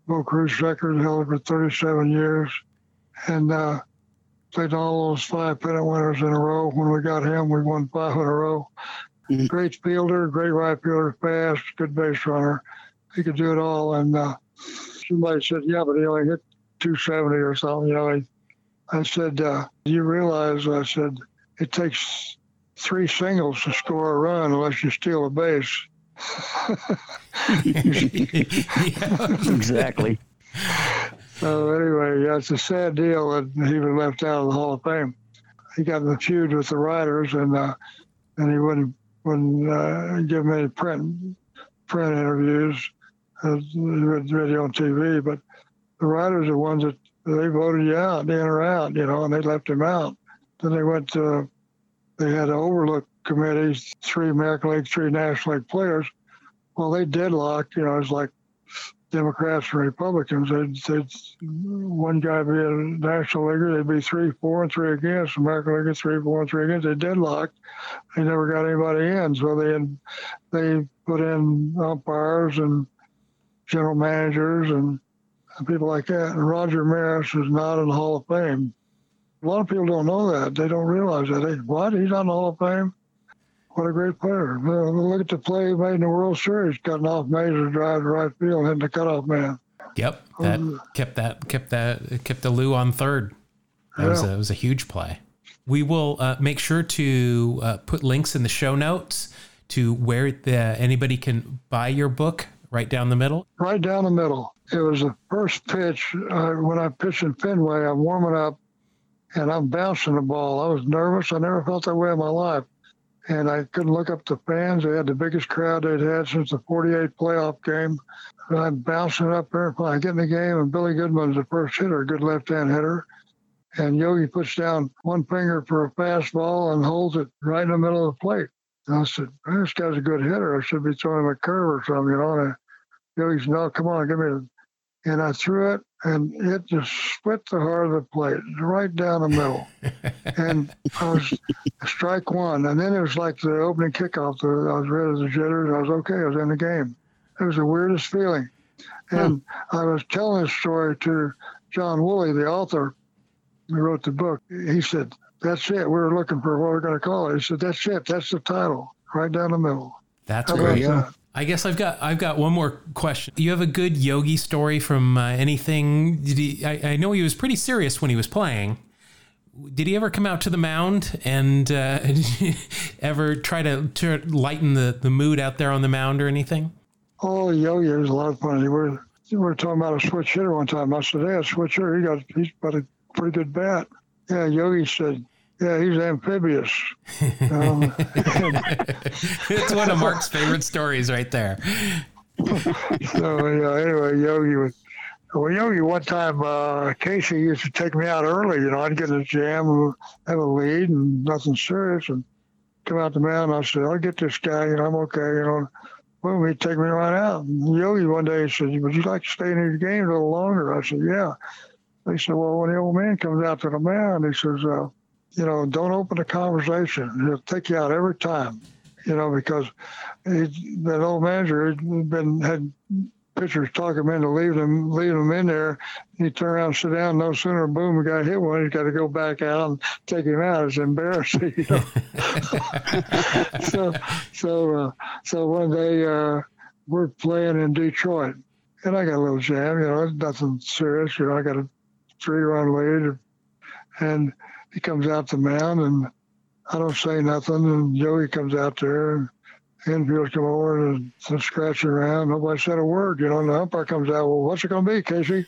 Bo Cruz record held for 37 years, and played all those five pennant winners in a row. When we got him, we won five in a row. Mm-hmm. Great fielder, great right fielder, fast, good base runner. He could do it all. And uh, somebody said, "Yeah, but he only hit 270 or something." You know, I, I said, uh, "Do you realize?" I said, "It takes three singles to score a run unless you steal a base." exactly. So anyway, yeah, it's a sad deal that he was left out of the Hall of Fame. He got in the feud with the writers, and uh, and he wouldn't wouldn't uh, give any print print interviews, uh, radio on TV. But the writers are the ones that they voted you out, in or out, you know, and they left him out. Then they went to, they had an overlook committee, three American League, three National League players. Well, they deadlocked, you know, it's like Democrats and Republicans. They'd, they'd one guy be a national leaguer, they'd be three, four, and three against. American League three, four, and three against. They deadlocked. They never got anybody in, so they they put in umpires and general managers and people like that. And Roger Maris is not in the Hall of Fame. A lot of people don't know that. They don't realize that. They, what? He's on the Hall of Fame? What a great player. Look at the play he made in the World Series, cutting off Mazur, drive to right field, hitting the cutoff man. Yep. That um, kept that kept that kept the Lou on third. That yeah. was a, was a huge play. We will uh, make sure to uh, put links in the show notes to where the, anybody can buy your book right down the middle. Right down the middle. It was the first pitch uh, when I pitched in Fenway. I'm warming up and I'm bouncing the ball. I was nervous. I never felt that way in my life and I couldn't look up the fans. They had the biggest crowd they'd had since the 48 playoff game. And I'm bouncing up there, I get in the game, and Billy Goodman's the first hitter, a good left-hand hitter. And Yogi puts down one finger for a fastball and holds it right in the middle of the plate. And I said, this guy's a good hitter. I should be throwing him a curve or something, you know. And Yogi said, no, come on, give me it. And I threw it, and it just split the heart of the plate right down the middle. and I was strike one. And then it was like the opening kickoff. I was rid of the jitters. I was okay. I was in the game. It was the weirdest feeling. And hmm. I was telling this story to John Wooley, the author who wrote the book. He said, That's it. We were looking for what we're going to call it. He said, That's it. That's the title, right down the middle. That's How great. That? I guess I've got I've got one more question. You have a good Yogi story from uh, anything? Did he? I, I, know he was pretty serious when he was playing. Did he ever come out to the mound and uh, ever try to, to lighten the, the mood out there on the mound or anything? Oh, Yogi was a lot of fun. We were we were talking about a switch hitter one time. I said, "Hey, a switch hitter. He got he's got a pretty good bat." Yeah, Yogi said, yeah, he's amphibious. Um, it's one of Mark's favorite stories right there. so yeah, anyway, Yogi was. Well, Yogi, one time uh, Casey used to take me out early. You know, I'd get a jam, have a lead, and nothing serious, and come out the mound. I said, "I'll get this guy. You know, I'm okay." You know, well, he'd take me right out. And Yogi one day said, "Would you like to stay in the game a little longer?" I said, "Yeah." They said, "Well, when the old man comes out to the mound, he says." Uh, you know, don't open a conversation. He'll take you out every time, you know, because that old manager had been had pitchers talk him into leaving him, leaving him in there. He turn around, sit down. No sooner, boom, he got hit one. He's got to go back out and take him out. It's embarrassing, you know. so, so, uh, so one day uh, we're playing in Detroit, and I got a little jam. You know, nothing serious. You know, I got a three-run lead, and he comes out the mound and I don't say nothing. And Yogi comes out there and infield come over and, scratching around. Nobody said a word, you know. And the umpire comes out. Well, what's it going to be, Casey?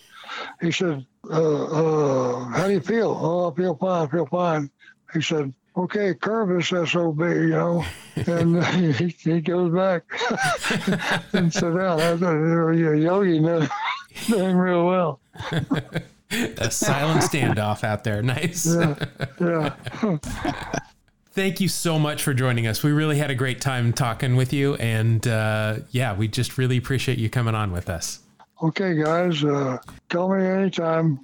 He said, uh, uh, "How do you feel?" "Oh, I feel fine. I feel fine." He said, "Okay, curve this sob," you know. and he, he goes back and sit down. Yogi knew, him real well. a silent standoff out there. Nice. Yeah. yeah. Thank you so much for joining us. We really had a great time talking with you. And uh, yeah, we just really appreciate you coming on with us. Okay, guys. Uh, call me anytime.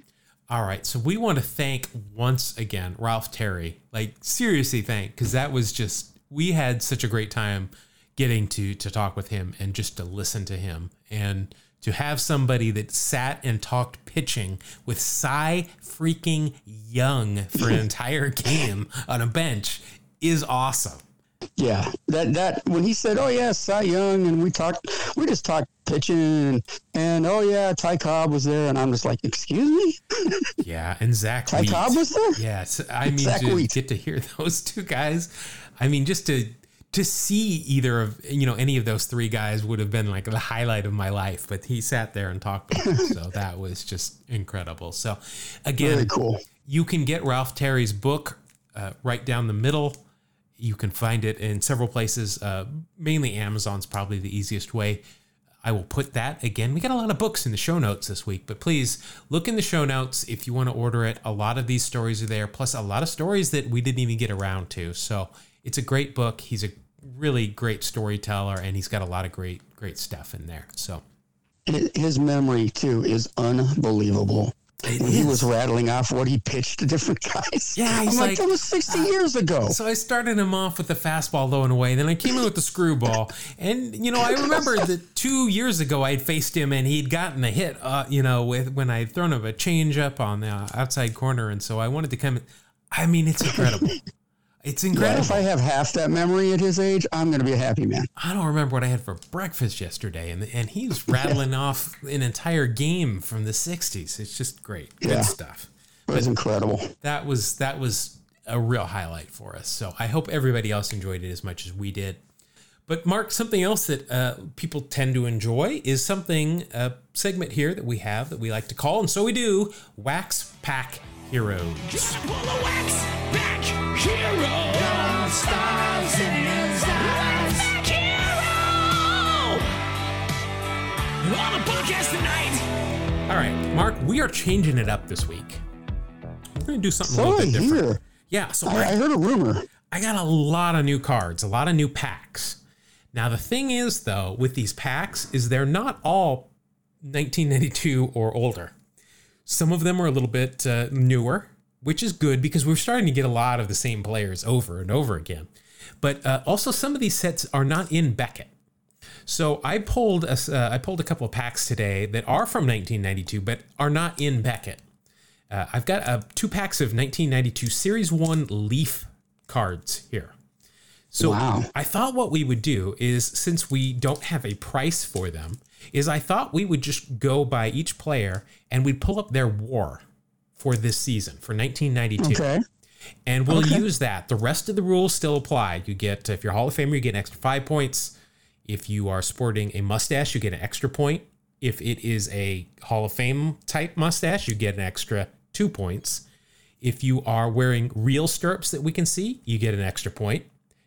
All right. So we want to thank once again Ralph Terry. Like, seriously, thank, because that was just, we had such a great time getting to to talk with him and just to listen to him and to have somebody that sat and talked pitching with Cy freaking Young for an entire game on a bench is awesome. Yeah, that that when he said, "Oh yeah, Cy Young," and we talked, we just talked pitching, and, and oh yeah, Ty Cobb was there, and I'm just like, "Excuse me." yeah, and Zack. Ty Cobb was there. Yes, I mean, Zack to Wheat. get to hear those two guys. I mean, just to to see either of you know any of those three guys would have been like the highlight of my life. But he sat there and talked, so that was just incredible. So again, Very cool. you can get Ralph Terry's book uh, right down the middle. You can find it in several places. Uh, mainly Amazon's probably the easiest way. I will put that again. We got a lot of books in the show notes this week, but please look in the show notes if you want to order it. A lot of these stories are there, plus a lot of stories that we didn't even get around to. So it's a great book. He's a really great storyteller, and he's got a lot of great, great stuff in there. So His memory too is unbelievable. when he was rattling off what he pitched to different guys. Yeah, I'm he's like, like, that was 60 years ago. So I started him off with the fastball low and away. Then I came in with the screwball. And, you know, I remember that two years ago I had faced him and he'd gotten a hit, uh, you know, with when I had thrown him a changeup on the outside corner. And so I wanted to come. I mean, it's incredible. It's Yeah, incredible. if I have half that memory at his age, I'm going to be a happy man. I don't remember what I had for breakfast yesterday, and and he's rattling off an entire game from the '60s. It's just great, good stuff. It was incredible. That was that was a real highlight for us. So I hope everybody else enjoyed it as much as we did. But Mark, something else that uh, people tend to enjoy is something a segment here that we have that we like to call, and so we do, Wax Pack Heroes. Stars and stars. Back hero. On the podcast tonight. All right, Mark, we are changing it up this week. We're going to do something a So little I bit different. hear. Yeah, so I, I heard a rumor. I got a lot of new cards, a lot of new packs. Now the thing is though, with these packs is they're not all 1992 or older. Some of them are a little bit uh, newer, which is good because we're starting to get a lot of the same players over and over again. But uh, also some of these sets are not in Beckett. So I pulled a, uh, I pulled a couple of packs today that are from 1992 but are not in Beckett. Uh, I've got uh, two packs of 1992 Series 1 Leaf cards here. So Wow. I thought what we would do is since we don't have a price for them, is I thought we would just go by each player and we'd pull up their war for this season for 1992 Okay. and we'll use that. The rest of the rules still apply. You get if you're Hall of Famer, you get an extra five points. If you are sporting a mustache, you get an extra point. If it is a Hall of Fame type mustache, you get an extra two points. If you are wearing real stirrups that we can see, you get an extra point.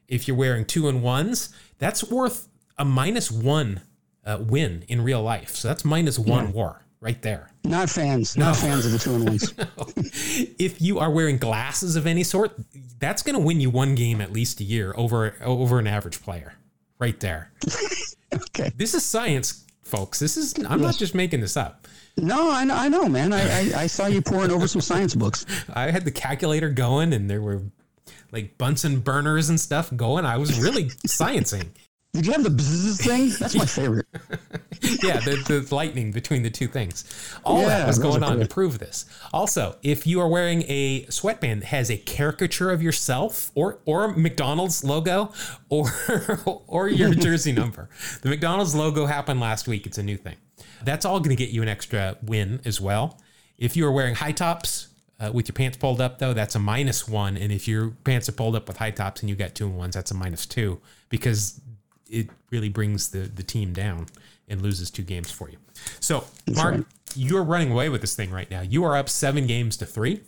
If you're wearing two and ones, that's worth a minus one uh, win in real life. So that's minus one war right there. Not fans. Not fans of the two and ones. if you are wearing glasses of any sort, that's going to win you one game at least a year over over an average player. Right there. Okay. This is science, folks. This is I'm not just making this up. No, I know, I know man. I, I, I saw you pouring over some science books. I had the calculator going and there were like Bunsen burners and stuff going. I was really sciencing. Did you have the bzzz thing? That's my favorite. yeah, the, the lightning between the two things. All that was going on to prove this. Also, if you are wearing a sweatband that has a caricature of yourself or or McDonald's logo or or your jersey number, the McDonald's logo happened last week. It's a new thing. That's all going to get you an extra win as well. If you are wearing high tops. Uh, with your pants pulled up though, that's a minus one, and if your pants are pulled up with high tops and you got two and ones, that's a minus two because it really brings the the team down and loses two games for you. So, Mark, right. you're running away with this thing right now. You are up seven games to three.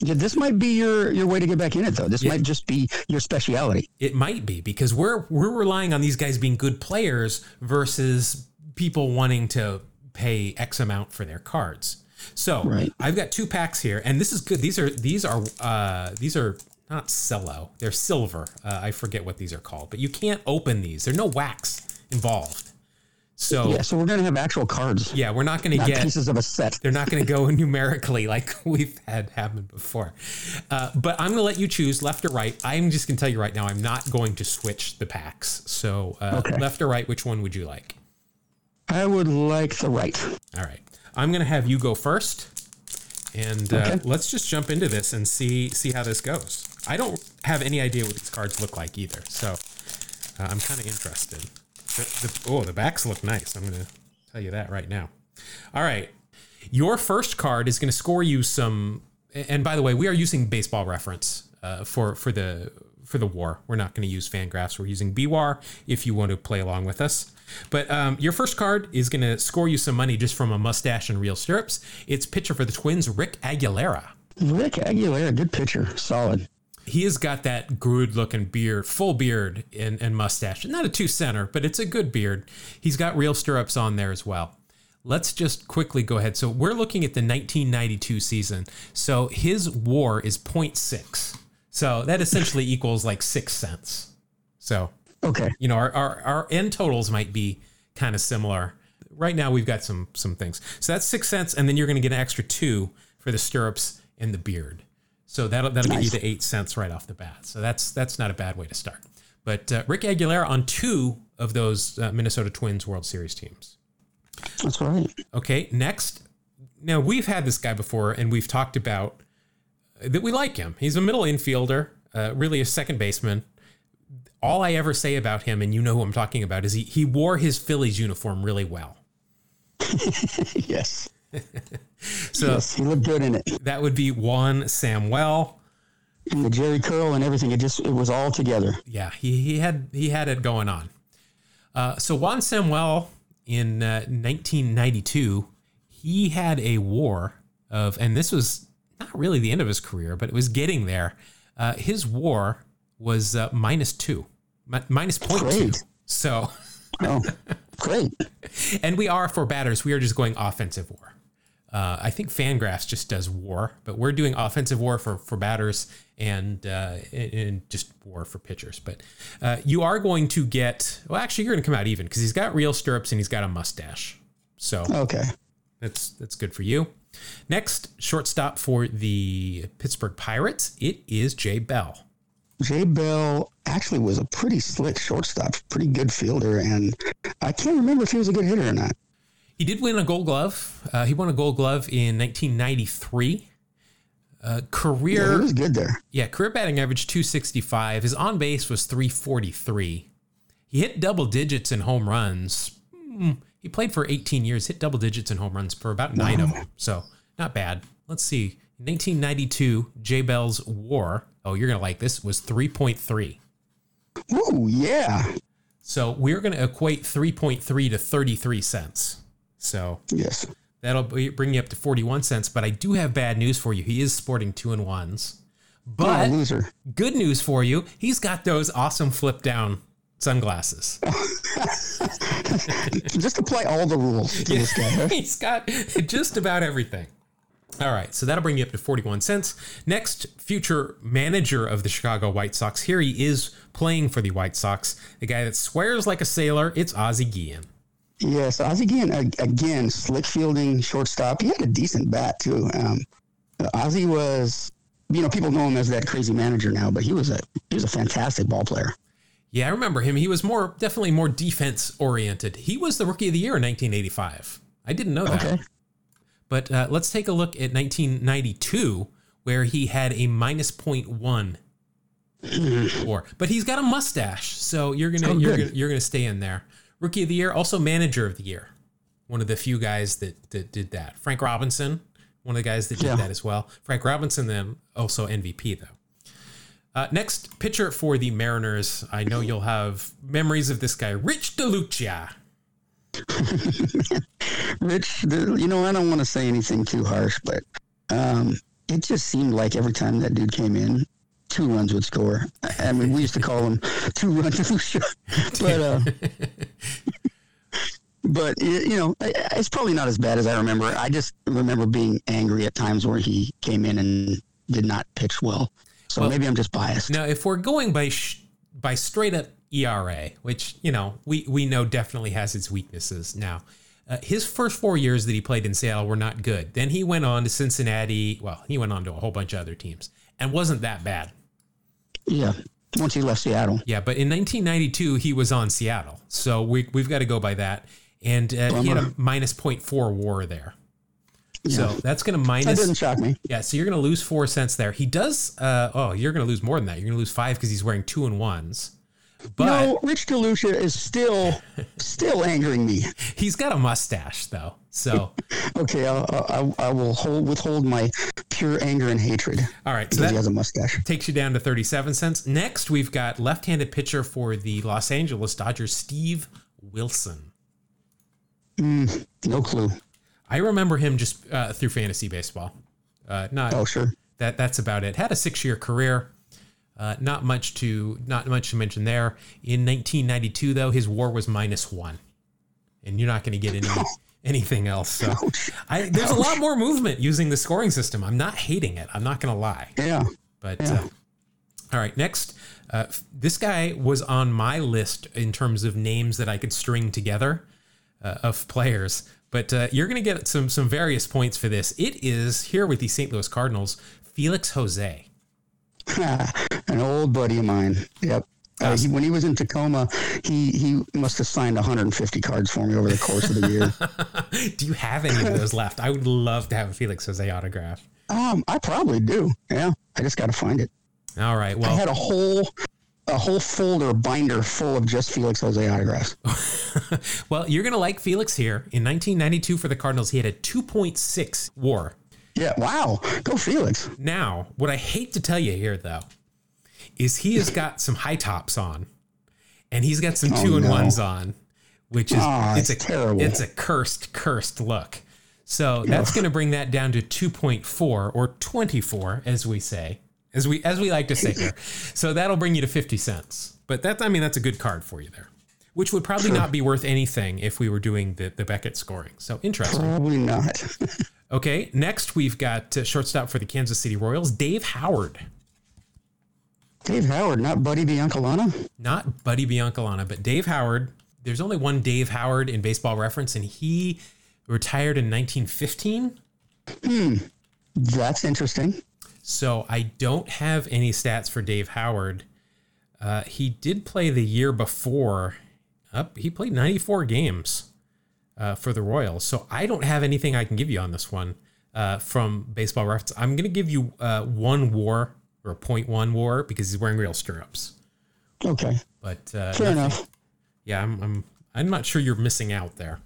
Yeah, this might be your, your way to get back in it, though. This might just be your speciality. It might be because we're we're relying on these guys being good players versus people wanting to pay X amount for their cards. So Right. I've got two packs here, and this is good. These are these are uh, these are not cello; they're silver. Uh, I forget what these are called, but you can't open these. There's no wax involved. So Yeah, so we're going to have actual cards, yeah, we're not going to not get pieces of a set. They're not going to go numerically like we've had happen before. Uh, but I'm going to let you choose left or right. I'm just going to tell you right now, I'm not going to switch the packs. So uh, Okay. left or right, which one would you like? I would like the right. All right. I'm going to have you go first. And uh, Okay. let's just jump into this and see see how this goes. I don't have any idea what these cards look like either. So uh, I'm kind of interested. The, the, oh, the backs look nice. I'm going to tell you that right now. All right. Your first card is going to score you some. And by the way, we are using baseball reference uh, for for the for the war. We're not going to use Fangraphs. We're using BWAR if you want to play along with us. But um, your first card is going to score you some money just from a mustache and real stirrups. It's pitcher for the Twins, Rick Aguilera. Rick Aguilera, good pitcher, solid. He has got that good looking beard, full beard and, and mustache. Not a two center, but it's a good beard. He's got real stirrups on there as well. Let's just quickly go ahead. So we're looking at the 1992 season. So his war is 0.6. So that essentially equals like six cents. So Okay. you know our, our, our end totals might be kind of similar right now we've got some some things so that's six cents and then you're going to get an extra two for the stirrups and the beard so that'll that'll get you Nice. to eight cents right off the bat so that's that's not a bad way to start but uh, rick aguilera on two of those uh, minnesota twins world series teams That's right. Okay, next. Now we've had this guy before, and we've talked about that we like him. He's a middle infielder, uh, really a second baseman. All I ever say about him, and you know who I'm talking about, is he he wore his Phillies uniform really well. yes. So Yes, he looked good in it. that would be Juan Samuel. And the Jheri curl and everything, it just it was all together. Yeah, he, he had he had it going on. Uh, so Juan Samuel in uh, 1992, he had a war of, and this was not really the end of his career, but it was getting there. Uh, his war was uh, minus two, mi- minus point two. Great. So, Oh, great. and we are for batters, we are just going offensive war. Uh, I think Fangraphs just does war, but we're doing offensive war for for batters and uh, and- just war for pitchers. But uh, you are going to get well. Actually, you're going to come out even because he's got real stirrups and he's got a mustache. So Okay. that's that's good for you. Next shortstop for the Pittsburgh Pirates, it is Jay Bell. Jay Bell actually was a pretty slick shortstop, pretty good fielder, and I can't remember if he was a good hitter or not. He did win a Gold Glove. Uh, he won a Gold Glove in 1993. Uh, Yeah, career he was good there. Yeah, career batting average 265. His on base was 343. He hit double digits in home runs. Hmm, He played for 18 years, hit double digits in home runs for about nine of them. So not bad. Let's see. 1992, Jay Bell's WAR. Oh, you're gonna like this. Was 3.3. Ooh, yeah. So we're gonna equate 3.3 to 33 cents. So Yes. that'll bring you up to 41 cents. But I do have bad news for you. He is sporting two and ones. But oh, good news for you, he's got those awesome flip down sunglasses. Just apply all the rules to this guy. huh? he's got just about everything. All right, so that'll bring you up to 41 cents. Next, future manager of the Chicago White Sox. Here he is playing for the White Sox. The guy that swears like a sailor, it's Ozzie Guillen. Yes, Ozzie again, again, slick fielding shortstop. He had a decent bat too. Um, Ozzie was, you know, people know him as that crazy manager now, but he was a he was a fantastic ball player. Yeah, I remember him. He was more definitely more defense oriented. He was the rookie of the year in 1985. I didn't know that. Okay. But uh, let's take a look at 1992, where he had a minus 0.1 war. But he's got a mustache, so you're gonna Oh, you're good. gonna, you're gonna stay in there. Rookie of the year, also manager of the year. One of the few guys that that did that. Frank Robinson, one of the guys that did Yeah. that as well. Frank Robinson, then also MVP though. Uh, next pitcher for the Mariners. I know you'll have memories of this guy, Rich DeLucia. Rich, you know, I don't want to say anything too harsh, but um, it just seemed like every time that dude came in, two runs would score. I mean, we used to call him two run Delucia, but uh, but you know, it's probably not as bad as I remember. I just remember being angry at times where he came in and did not pitch well. So Well- maybe I'm just biased. Now, if we're going by sh- by straight up ERA, which you know we we know definitely has its weaknesses now. Uh, his first four years that he played in Seattle were not good. Then he went on to Cincinnati. Well, he went on to a whole bunch of other teams and wasn't that bad. Yeah, once he left Seattle. Yeah, but in 1992 he was on Seattle, so we we've got to go by that. And uh, he had a minus 0.4 WAR there. So that's going to minus. That doesn't shock me. Yeah, so you're going to lose four cents there. He does. Uh, oh, you're going to lose more than that. You're going to lose five because he's wearing two and ones. But no, Rich DeLucia is still still angering me. he's got a mustache though. So Okay, I'll, I'll, I will hold withhold my pure anger and hatred all right, so because he has a mustache. takes you down to 37 cents. Next, we've got left-handed pitcher for the Los Angeles Dodgers, Steve Wilson. No clue. I remember him just uh, through fantasy baseball. Uh, not Oh, sure. that that's about it. Had a six-year career. Uh, not much to not much to mention there. In 1992, though, his WAR was minus one, and you're not going to get any anything else. So I, there's a lot more movement using the scoring system. I'm not hating it. I'm not going to lie. Yeah. But uh, all right, next, uh, this guy was on my list in terms of names that I could string together uh, of players. But uh, you're going to get some some various points for this. It is here with the St. Louis Cardinals, Felix Jose. An old buddy of mine. Yep. Uh, he, when he was in Tacoma, he, he must have signed 150 cards for me over the course of the year. Do you have any of those left? I would love to have a Felix Jose autograph. um, I probably do. Yeah. I just got to find it. All right. Well, I had a whole a whole folder binder full of just Felix Jose autographs. well, you're going to like Felix here. In 1992 for the Cardinals, he had a 2.6 WAR. Yeah. Wow. Go Felix. Now, what I hate to tell you here, though, is he has got some high tops on, and he's got some two and no. ones on, which is Ah, it's a terrible. it's a cursed cursed look. So that's going to bring that down to 2.4 or 24, as we say, as we as we like to say here. So that'll bring you to 50 cents. But that I mean that's a good card for you there, which would probably not be worth anything if we were doing the the Beckett scoring. So interesting. Probably not. Okay, next we've got uh, shortstop for the Kansas City Royals, Dave Howard. Dave Howard, not Buddy Biancalana? Not Buddy Biancalana, but Dave Howard. There's only one Dave Howard in baseball reference, and he retired in 1915. That's interesting. So I don't have any stats for Dave Howard. Uh, he did play the year before. Up, he played 94 games uh, for the Royals. So I don't have anything I can give you on this one uh, from Baseball Reference. I'm going to give you uh, one WAR or a point one WAR because he's wearing real stirrups. Okay. But uh, Fair nothing- enough. yeah, I'm, I'm I'm not sure you're missing out there.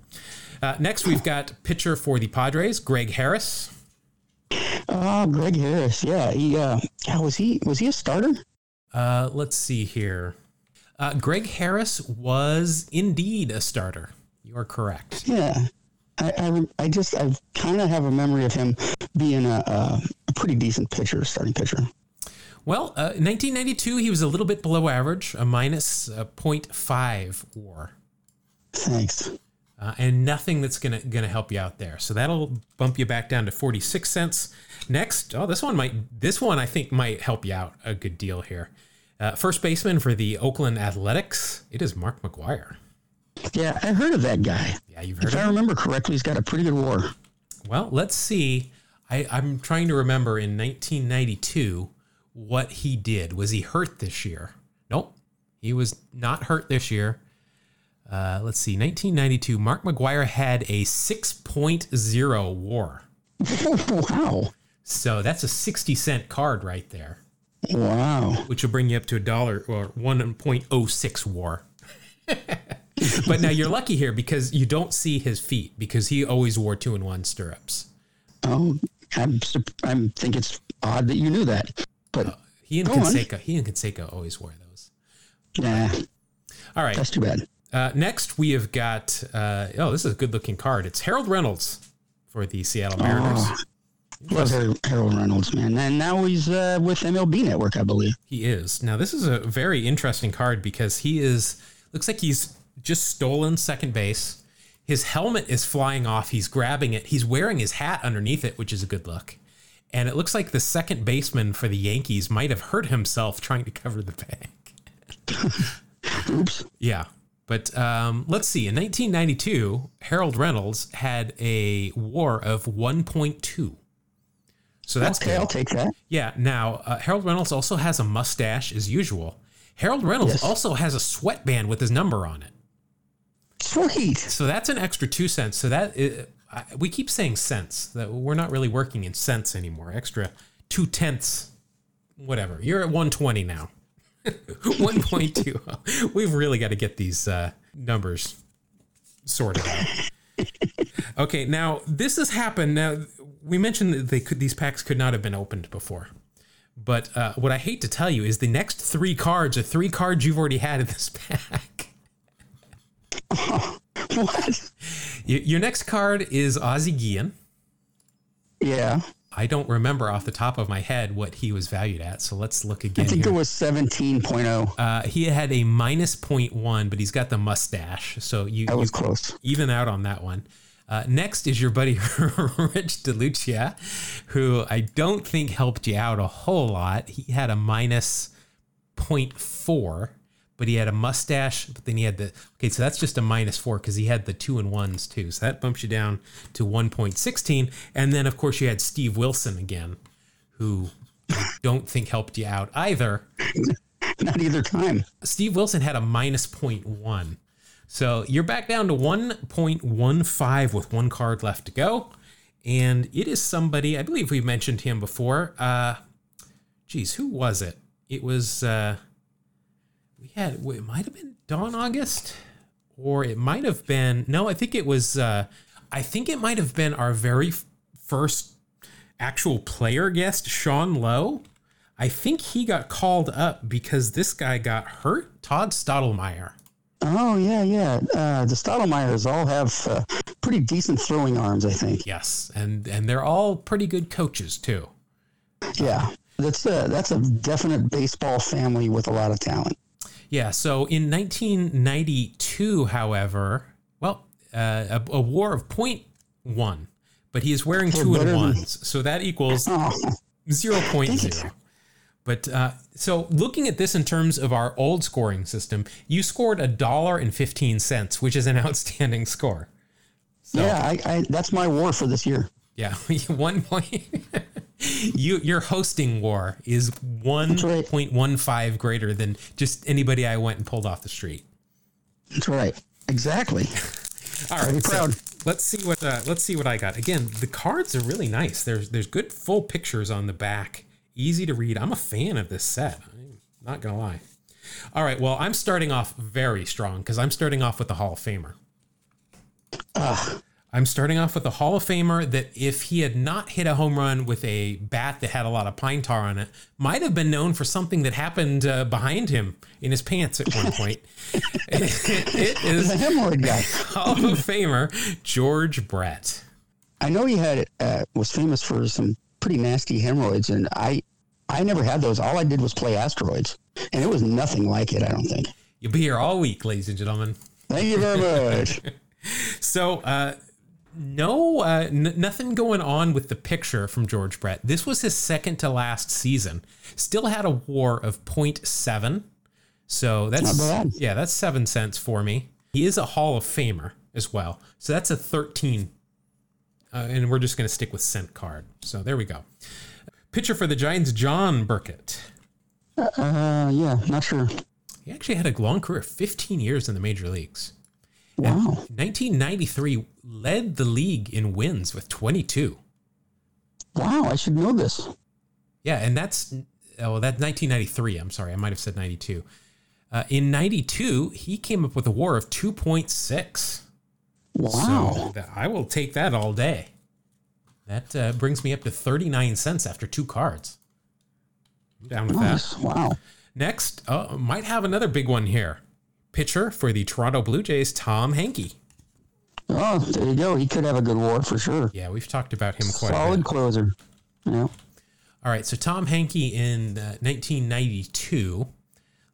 Uh, next, we've got pitcher for the Padres, Greg Harris. Oh, Greg Harris. Yeah. He. Uh, yeah, was he? Was he a starter? Uh, let's see here. Uh, Greg Harris was indeed a starter. You are correct. Yeah. I. I, I just. I kind of have a memory of him being a, a, a pretty decent pitcher, starting pitcher. Well, uh, 1992, he was a little bit below average, a minus uh, 0.5 WAR. Thanks. uh, and nothing that's gonna gonna help you out there. So that'll bump you back down to forty six cents. Next, oh, this one might this one I think might help you out a good deal here. Uh, first baseman for the Oakland Athletics, it is Mark McGwire. Yeah, I heard of that guy. Yeah, you've heard If I remember correctly, he's got a pretty good war. Well, let's see. I, I'm trying to remember in 1992 what he did. Was he hurt this year? Nope, he was not hurt this year. Uh, let's see, 1992. Mark McGwire had a 6.0 WAR. wow. So that's a 60 cent card right there, Wow. which will bring you up to a dollar or 1.06 war. but now you're lucky here because you don't see his feet because he always wore two in one stirrups. Oh, I'm. I think it's odd that you knew that, but He and Go. Canseco, he and Canseco always wore those. Yeah. All right. that's too bad. Uh, next we have got uh, oh, this is a good looking card. It's Harold Reynolds for the Seattle Mariners. Oh, love Harold Reynolds, man, and now he's uh, with MLB Network, I believe. He is. Now this is a very interesting card because he is looks like he's just stolen second base. His helmet is flying off. He's grabbing it. He's wearing his hat underneath it, which is a good look. And it looks like the second baseman for the Yankees might have hurt himself trying to cover the bag. Oops. Yeah. But um, let's see. In 1992, Harold Reynolds had a WAR of 1.2. So that's Okay, good. I'll take that. Yeah. Now, uh, Harold Reynolds also has a mustache as usual. Harold Reynolds Yes. also has a sweatband with his number on it. Sweet. So that's an extra two cents. So that i I, we keep saying cents. That we're not really working in cents anymore. Extra two tenths, whatever. You're at 120 now. 1.2. We've really got to get these uh, numbers sorted out. Okay, now this has happened. Now we mentioned that they could these packs could not have been opened before. But uh, what I hate to tell you is the next three cards are three cards you've already had in this pack. What? Your next card is Ozzie Guillen. Yeah. I don't remember off the top of my head what he was valued at, so let's look again. I think here. it was 17.0. Uh, he had a minus 0.1, but he's got the mustache, so you, That you was close. even out on that one. Uh, next is your buddy Rich DeLucia, who I don't think helped you out a whole lot. He had a minus 0.4, but he had a mustache. But then he had the okay, so that's just a minus four because he had the two and ones too. So that bumps you down to 1.16. And then of course you had Steve Wilson again, who I don't think helped you out either. Not either time. Steve Wilson had a minus one. So you're back down to 1.15 with one card left to go. And it is somebody, I believe we mentioned him before. Uh, geez, who was it? It was, uh, we had, it might have been Don August, or it might have been, no, I think it was, uh, I think it might have been our very f- first actual player guest, Sean Lowe. I think he got called up because this guy got hurt. Todd Stottlemyre. Oh, yeah, yeah. Uh, the Stottlemyres all have uh, pretty decent throwing arms, I think. Yes, and and they're all pretty good coaches too. Yeah. That's a, that's a definite baseball family with a lot of talent. Yeah. So in 1992, however, well, uh, a, a WAR of 0.1, but he is wearing two and ones, so that equals Oh, 0.0. But uh, so looking at this in terms of our old scoring system, you scored a dollar and fifteen cents, which is an outstanding score. yeah, I, I, that's my war for this year. Yeah, one point. you your hosting war is one right. point one five greater than just anybody I went and pulled off the street. That's right. Exactly. All right, so proud. let's see what uh, let's see what I got. Again, the cards are really nice. There's there's good full pictures on the back, easy to read. I'm a fan of this set. I'm not gonna lie. All right, well, I'm starting off very strong because I'm starting off with the Hall of Famer. I'm starting off with a Hall of Famer that, if he had not hit a home run with a bat that had a lot of pine tar on it, might have been known for something that happened uh, behind him in his pants at one point. it The hemorrhoid guy. Hall of Famer George Brett. I know he had uh, was famous for some pretty nasty hemorrhoids, and I I never had those. All I did was play asteroids, and it was nothing like it. I don't think. You'll be here all week, ladies and gentlemen. Thank you very much. So, uh, no, uh, n- nothing going on with the picture from George Brett. This was his second to last season. Still had a WAR of 0.7. So that's yeah, that's seven cents for me. He is a Hall of Famer as well. So that's a 13. Uh, and we're just going to stick with cent card. So there we go. Pitcher for the Giants, John Burkett. Uh, yeah, not sure. He actually had a long career, 15 years in the major leagues. Wow. 1993 led the league in wins with 22. Wow, I should know this. Yeah, and that's oh, that's 1993. I'm sorry, I might have said 92. Uh, in 92, he came up with a WAR of 2.6. Wow. So that, I will take that all day. That uh, brings me up to 39 cents after two cards. I'm down with that. Wow. Next, uh, might have another big one here. Pitcher for the Toronto Blue Jays, Tom Henke. Oh, there you go. He could have a good war for sure. Yeah, we've talked about him quite a bit. Solid closer. Yeah. All right, so Tom Henke in uh, 1992.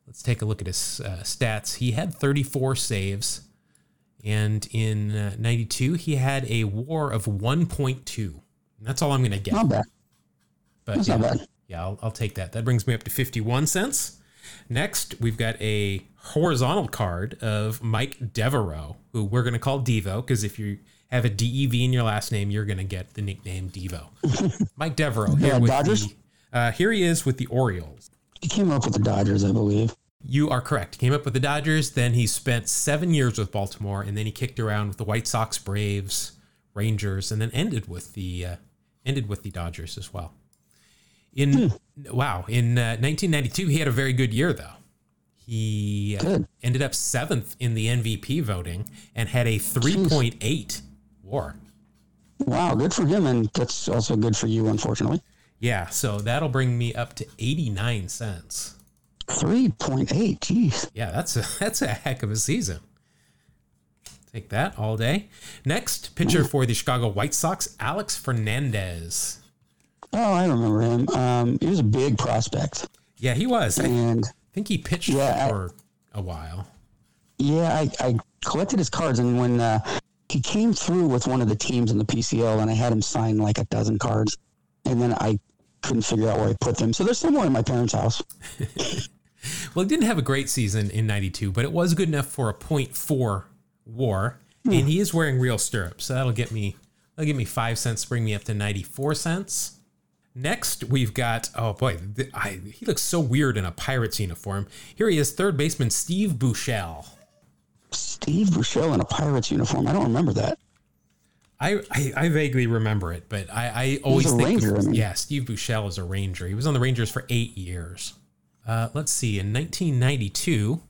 Let's take a look at his uh, stats. He had 34 saves, and in uh, 92 he had a WAR of 1.2. That's all I'm going to get. Not bad. But That's yeah, not bad. yeah, I'll, I'll take that. That brings me up to 51 cents. Next, we've got a horizontal card of Mike Devereaux, who we're going to call Devo, because if you have a DEV in your last name, you're going to get the nickname Devo. Mike Devereaux here Yeah, with Dodgers? the, uh, here he is with the Orioles. He came up with the Dodgers, I believe. You are correct. Came up with the Dodgers, then he spent seven years with Baltimore, and then he kicked around with the White Sox, Braves, Rangers, and then ended with the uh, ended with the Dodgers as well. In wow, in uh, 1992, he had a very good year though. He uh, ended up seventh in the MVP voting and had a 3.8 WAR. Wow, good for him, and that's also good for you, unfortunately. Yeah, so that'll bring me up to 89 cents. Three point eight. Jeez. Yeah, that's a that's a heck of a season. Take that all day. Next pitcher for the Chicago White Sox, Alex Fernandez. Oh, I remember him. Um, he was a big prospect, Yeah, he was. And I think he pitched Yeah, for a while. yeah, I, I collected his cards, and when uh, he came through with one of the teams in the PCL, and I had him sign like a dozen cards, and then I couldn't figure out where I put them. So they're somewhere in my parents' house. Well, he didn't have a great season in 92, but it was good enough for a 0.4 war. And he is wearing real stirrups. So that'll get me that'll give me 5 cents, bring me up to 94 cents. Next, we've got oh boy, th- I, he looks so weird in a Pirates uniform. Here he is, third baseman Steve Buechele. Steve Buechele in a Pirates uniform. I don't remember that. I, I, I vaguely remember it, but I, I always a think Ranger, of, I mean. yeah, Steve Buechele is a Ranger. He was on the Rangers for eight years. Uh, let's see, in 1992,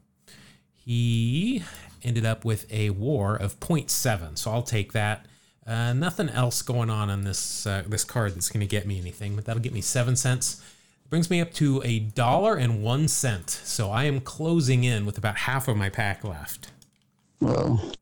he ended up with a WAR of 0.7. So I'll take that. Uh, nothing else going on on this uh, this card that's going to get me anything, but that'll get me seven cents. Brings me up to a dollar and one cent. So I am closing in with about half of my pack left. Well,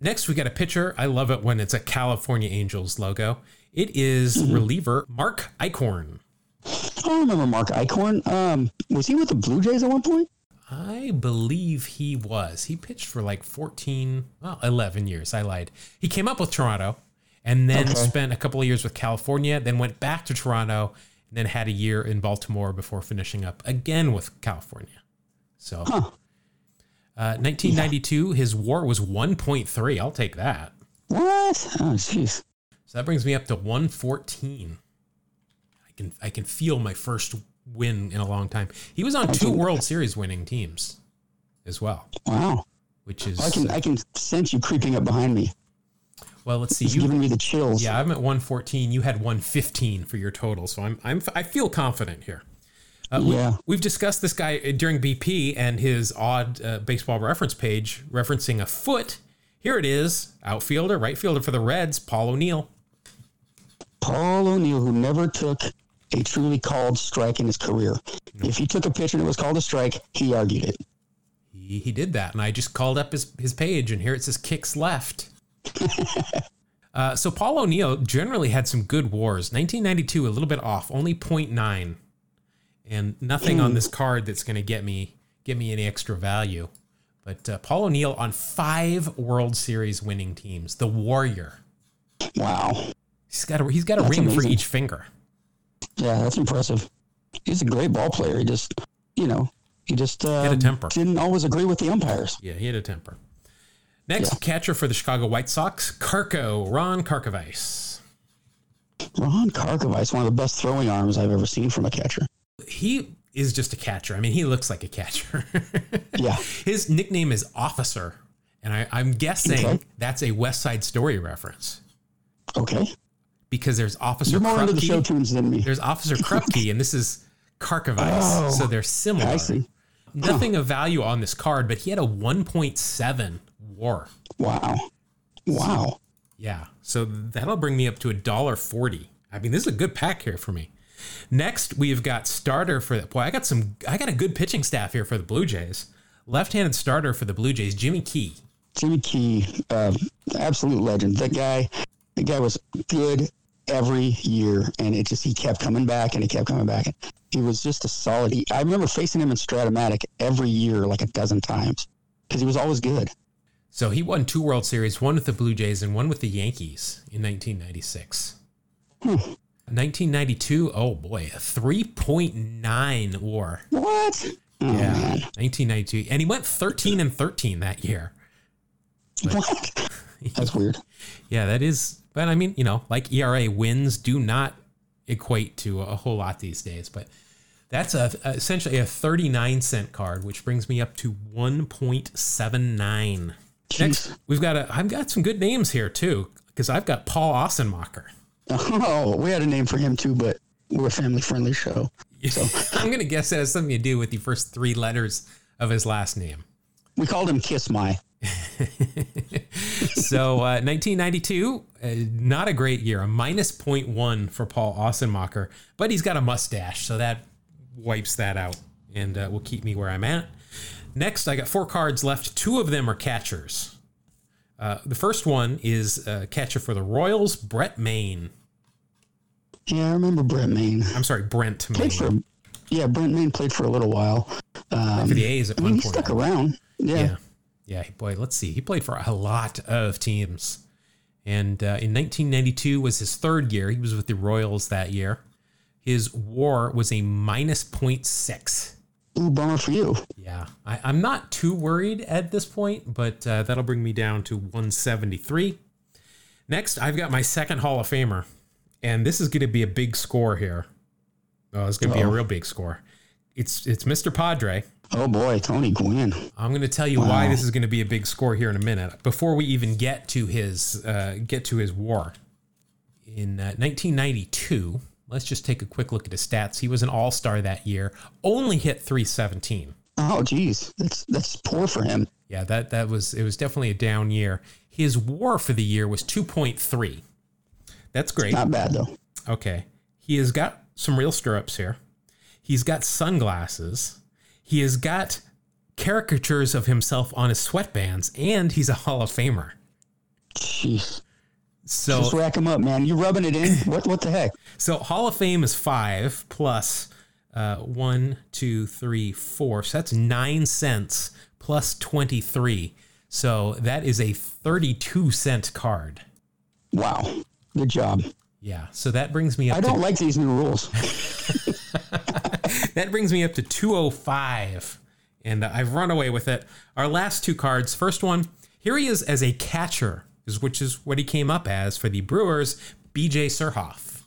Next, we got a pitcher. I love it when it's a California Angels logo. It is reliever Mark Eichhorn. I remember Mark Eichhorn. Um, was he with the Blue Jays at one point? I believe he was. He pitched for like 14, well, 11 years. I lied. He came up with Toronto and then Okay. spent a couple of years with California, then went back to Toronto, and then had a year in Baltimore before finishing up again with California. So, Huh. uh, 1992, his WAR was 1.3. I'll take that. What? Oh, jeez. So that brings me up to 114. I can I can feel my first win in a long time. He was on two World Series winning teams as well, Wow. which is I can I can sense you creeping up behind me. well. Let's see. It's You giving me the chills. yeah, I'm at 114. You had 115 for your total, so I'm I'm I feel confident here. Uh, we, Yeah. We've discussed this guy during BP and his odd uh, baseball reference page referencing a foot. Here it is, outfielder, right fielder for the Reds, Paul O'Neill. Paul O'Neill, who never took a truly called strike in his career. If he took a pitch and it was called a strike, he argued it. He, he did that, and I just called up his, his page, and here it says kicks left. uh, so Paul O'Neill generally had some good wars. 1992, a little bit off, only 0.9, and nothing on this card that's going to get me get me any extra value. But uh, Paul O'Neill on five World Series winning teams, the Warrior. Wow. He's got a he's got a That's ring for each finger. Yeah, that's impressive. He's a great ball player. He just, you know, he just uh, Had a temper. didn't always agree with the umpires. Yeah, he had a temper. Next catcher for the Chicago White Sox, Karko Ron Karkovice. Ron Karkovice, one of the best throwing arms I've ever seen from a catcher. he is just a catcher. I mean, he looks like a catcher. Yeah. His nickname is Officer, and I, I'm guessing Okay. that's a West Side Story reference Okay. Because there's Officer You're more into the show tunes than me. There's Officer Krupke, and this is Karkovice, Oh, so they're similar. I see. Nothing of value on this card, but he had a 1.7 WAR. Wow. Wow. Yeah, so that'll bring me up to a dollar forty. I mean, this is a good pack here for me. Next, we've got starter for the boy. I got some. I got a good pitching staff here for the Blue Jays. Left-handed starter for the Blue Jays, Jimmy Key. Jimmy Key, uh, absolute legend. That guy, that guy was good every year, and it just he kept coming back and he kept coming back. He was just a solid. He, I remember facing him in Strat-O-Matic every year, like a dozen times, because he was always good. So he won two World Series, one with the Blue Jays and one with the Yankees in 1996. 1992, hmm. oh boy, a 3.9 WAR. What? Oh, Yeah, man. 1992, and he went 13 and 13 that year. What? That's weird. Yeah, that is. But I mean, you know, like ERA wins do not equate to a whole lot these days. But that's a essentially a 39 cent card, which brings me up to 1.79. Next, we've got a. I've got some good names here too, because I've got Paul Assenmacher. Oh, we had a name for him too, but we're a family friendly show. So. I'm going to guess that has something to do with the first three letters of his last name. We called him Kiss My. So, uh, 1992, uh, not a great year, a minus 0.1 for Paul Assenmacher, but he's got a mustache, so that wipes that out and uh, will keep me where I'm at. Next, I got four cards left. Two of them are catchers. Uh, the first one is uh, catcher for the Royals, Brett Mayne. Yeah, I remember Brent Mayne. I'm sorry, Brent Mayne. Played for, yeah, Brent Mayne played for a little while. Um, for the A's at I one mean, he point. stuck around. Yeah. Yeah. Yeah. Boy, let's see. He played for a lot of teams. And uh, in 1992 was his third year. He was with the Royals that year. His war was a minus 0.6. Ooh, bummer for you. Yeah. I, I'm not too worried at this point, but uh, that'll bring me down to 173. Next, I've got my second Hall of Famer. And this is going to be a big score here. Oh, it's going to be a real big score. It's it's Mr. Padre. Oh boy, Tony Gwynn. I'm going to tell you why this is going to be a big score here in a minute. Before we even get to his uh, get to his war in uh, 1992, let's just take a quick look at his stats. He was an All Star that year. Only hit 317. Oh geez, that's that's poor for him. Yeah, that that was it was definitely a down year. His WAR for the year was 2.3. That's great. Not bad though. Okay. He has got some real stirrups here. He's got sunglasses. He has got caricatures of himself on his sweatbands, and he's a Hall of Famer. Jeez, So, just rack him up, man. You're rubbing it in? What what the heck? so Hall of Fame is five plus uh, one, two, three, four. So that's nine cents plus 23. So that is a 32 cent card. Wow, good job. Yeah. So that brings me up I don't like these new rules. That brings me up to 205. And uh, I've run away with it. Our last two cards. First one, here he is as a catcher, is which is what he came up as for the Brewers, BJ Surhoff.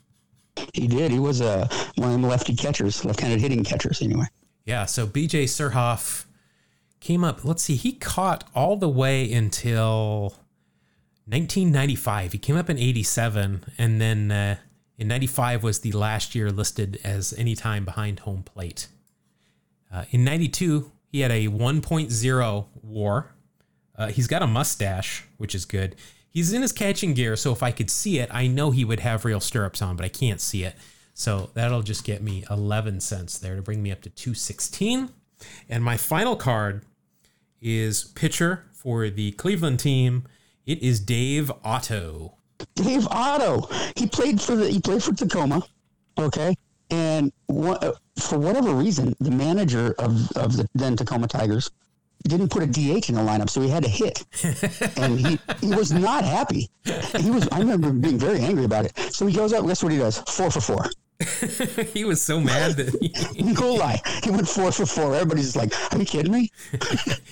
He did. He was uh, one of them lefty catchers, left-handed hitting catchers. Anyway, Yeah, so BJ Surhoff came up. Let's see, he caught all the way until 1995. He came up in 87, and then uh, in 95 was the last year listed as any time behind home plate. Uh, in 92, he had a 1.0 war. Uh, he's got a mustache, which is good. He's in his catching gear, so if I could see it, I know he would have real stirrups on, but I can't see it. So that'll just get me 11 cents there to bring me up to 216. And my final card is pitcher for the Cleveland team. It is Dave Otto. Dave Otto. He played for the. He played for Tacoma. Okay, and what, for whatever reason, the manager of of the then Tacoma Tigers didn't put a DH in the lineup, so he had to hit, and he he was not happy. He was. I remember being very angry about it. So he goes out. Guess what he does? Four for four. he was so mad that he- lie. He went four for four. Everybody's like, "Are you kidding me?"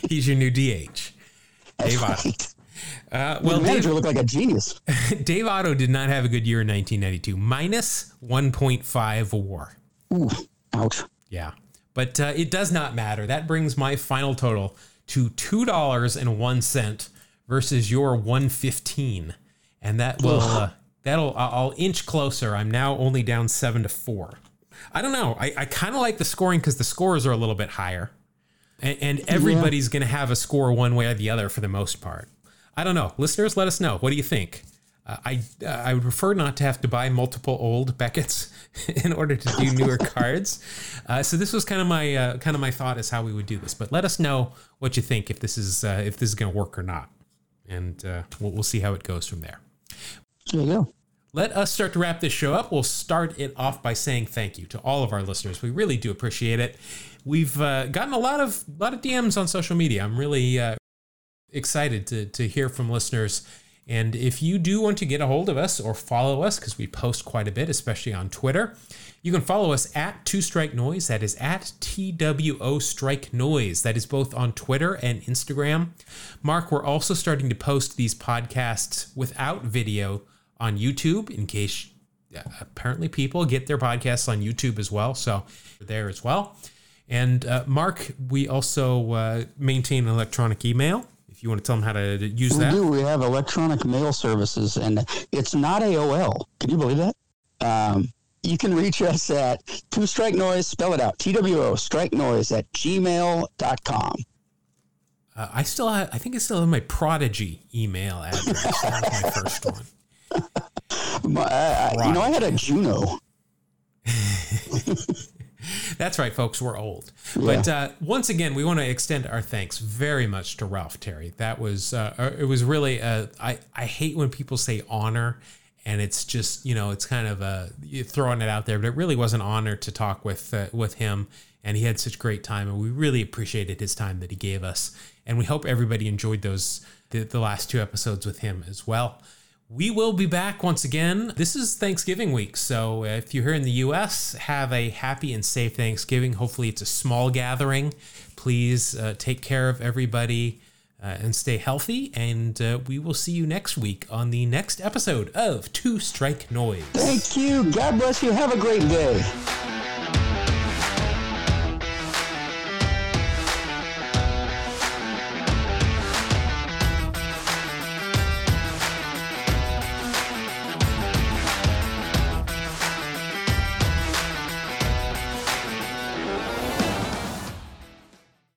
he's your new DH. Dave Otto. Uh, Well, the manager Dave, looked like a genius. Dave Otto did not have a good year in 1992, minus 1.5 war. Ooh, ouch. Yeah. But uh, it does not matter. That brings my final total to $2.01 versus your 115 and that will uh, that'll I'll inch closer. I'm now only down 7 to 4. I don't know. I, I kind of like the scoring because the scores are a little bit higher. And, and everybody's going to have a score one way or the other for the most part. I don't know. Listeners, let us know. What do you think? Uh, I uh, I would prefer not to have to buy multiple old Beckett's in order to do newer cards. Uh, so this was kind of my uh, kind of my thought is how we would do this. But let us know what you think if this is uh, if this is going to work or not, and uh, we'll, we'll see how it goes from there. There you go. Let us start to wrap this show up. We'll start it off by saying thank you to all of our listeners. We really do appreciate it. We've uh, gotten a lot of lot of DMs on social media. I'm really uh, excited to to hear from listeners. And if you do want to get a hold of us or follow us, because we post quite a bit, especially on Twitter, you can follow us at Two Strike Noise. That is at TWO Strike Noise. That is both on Twitter and Instagram. Mark, we're also starting to post these podcasts without video on YouTube in case uh, apparently people get their podcasts on YouTube as well. So there as well. And uh, Mark, we also uh, maintain an electronic email. If you want to tell them how to use We that. We do. We have electronic mail services, and it's not AOL. Can you believe that? Um, you can reach us at two strike noise, spell it out, T W O, strike noise at gmail.com. Uh, I still have, I think I still have my Prodigy email address. that was my first one. My, I- you know, I had a Juno. That's right, folks. We're old. But uh, once again, we want to extend our thanks very much to Ralph Terry. That was uh, uh, it was really uh, I I hate when people say honor, and it's just you know it's kind of you throwing it out there, but it really was an honor to talk with uh, with him, and he had such great time, and we really appreciated his time that he gave us, and we hope everybody enjoyed those the, the last two episodes with him as well. We will be back once again. This is Thanksgiving week. So if you're here in the US, have a happy and safe Thanksgiving. Hopefully, it's a small gathering. Please uh, take care of everybody uh, and stay healthy. And uh, we will see you next week on the next episode of Two Strike Noise. Thank you. God bless you. Have a great day.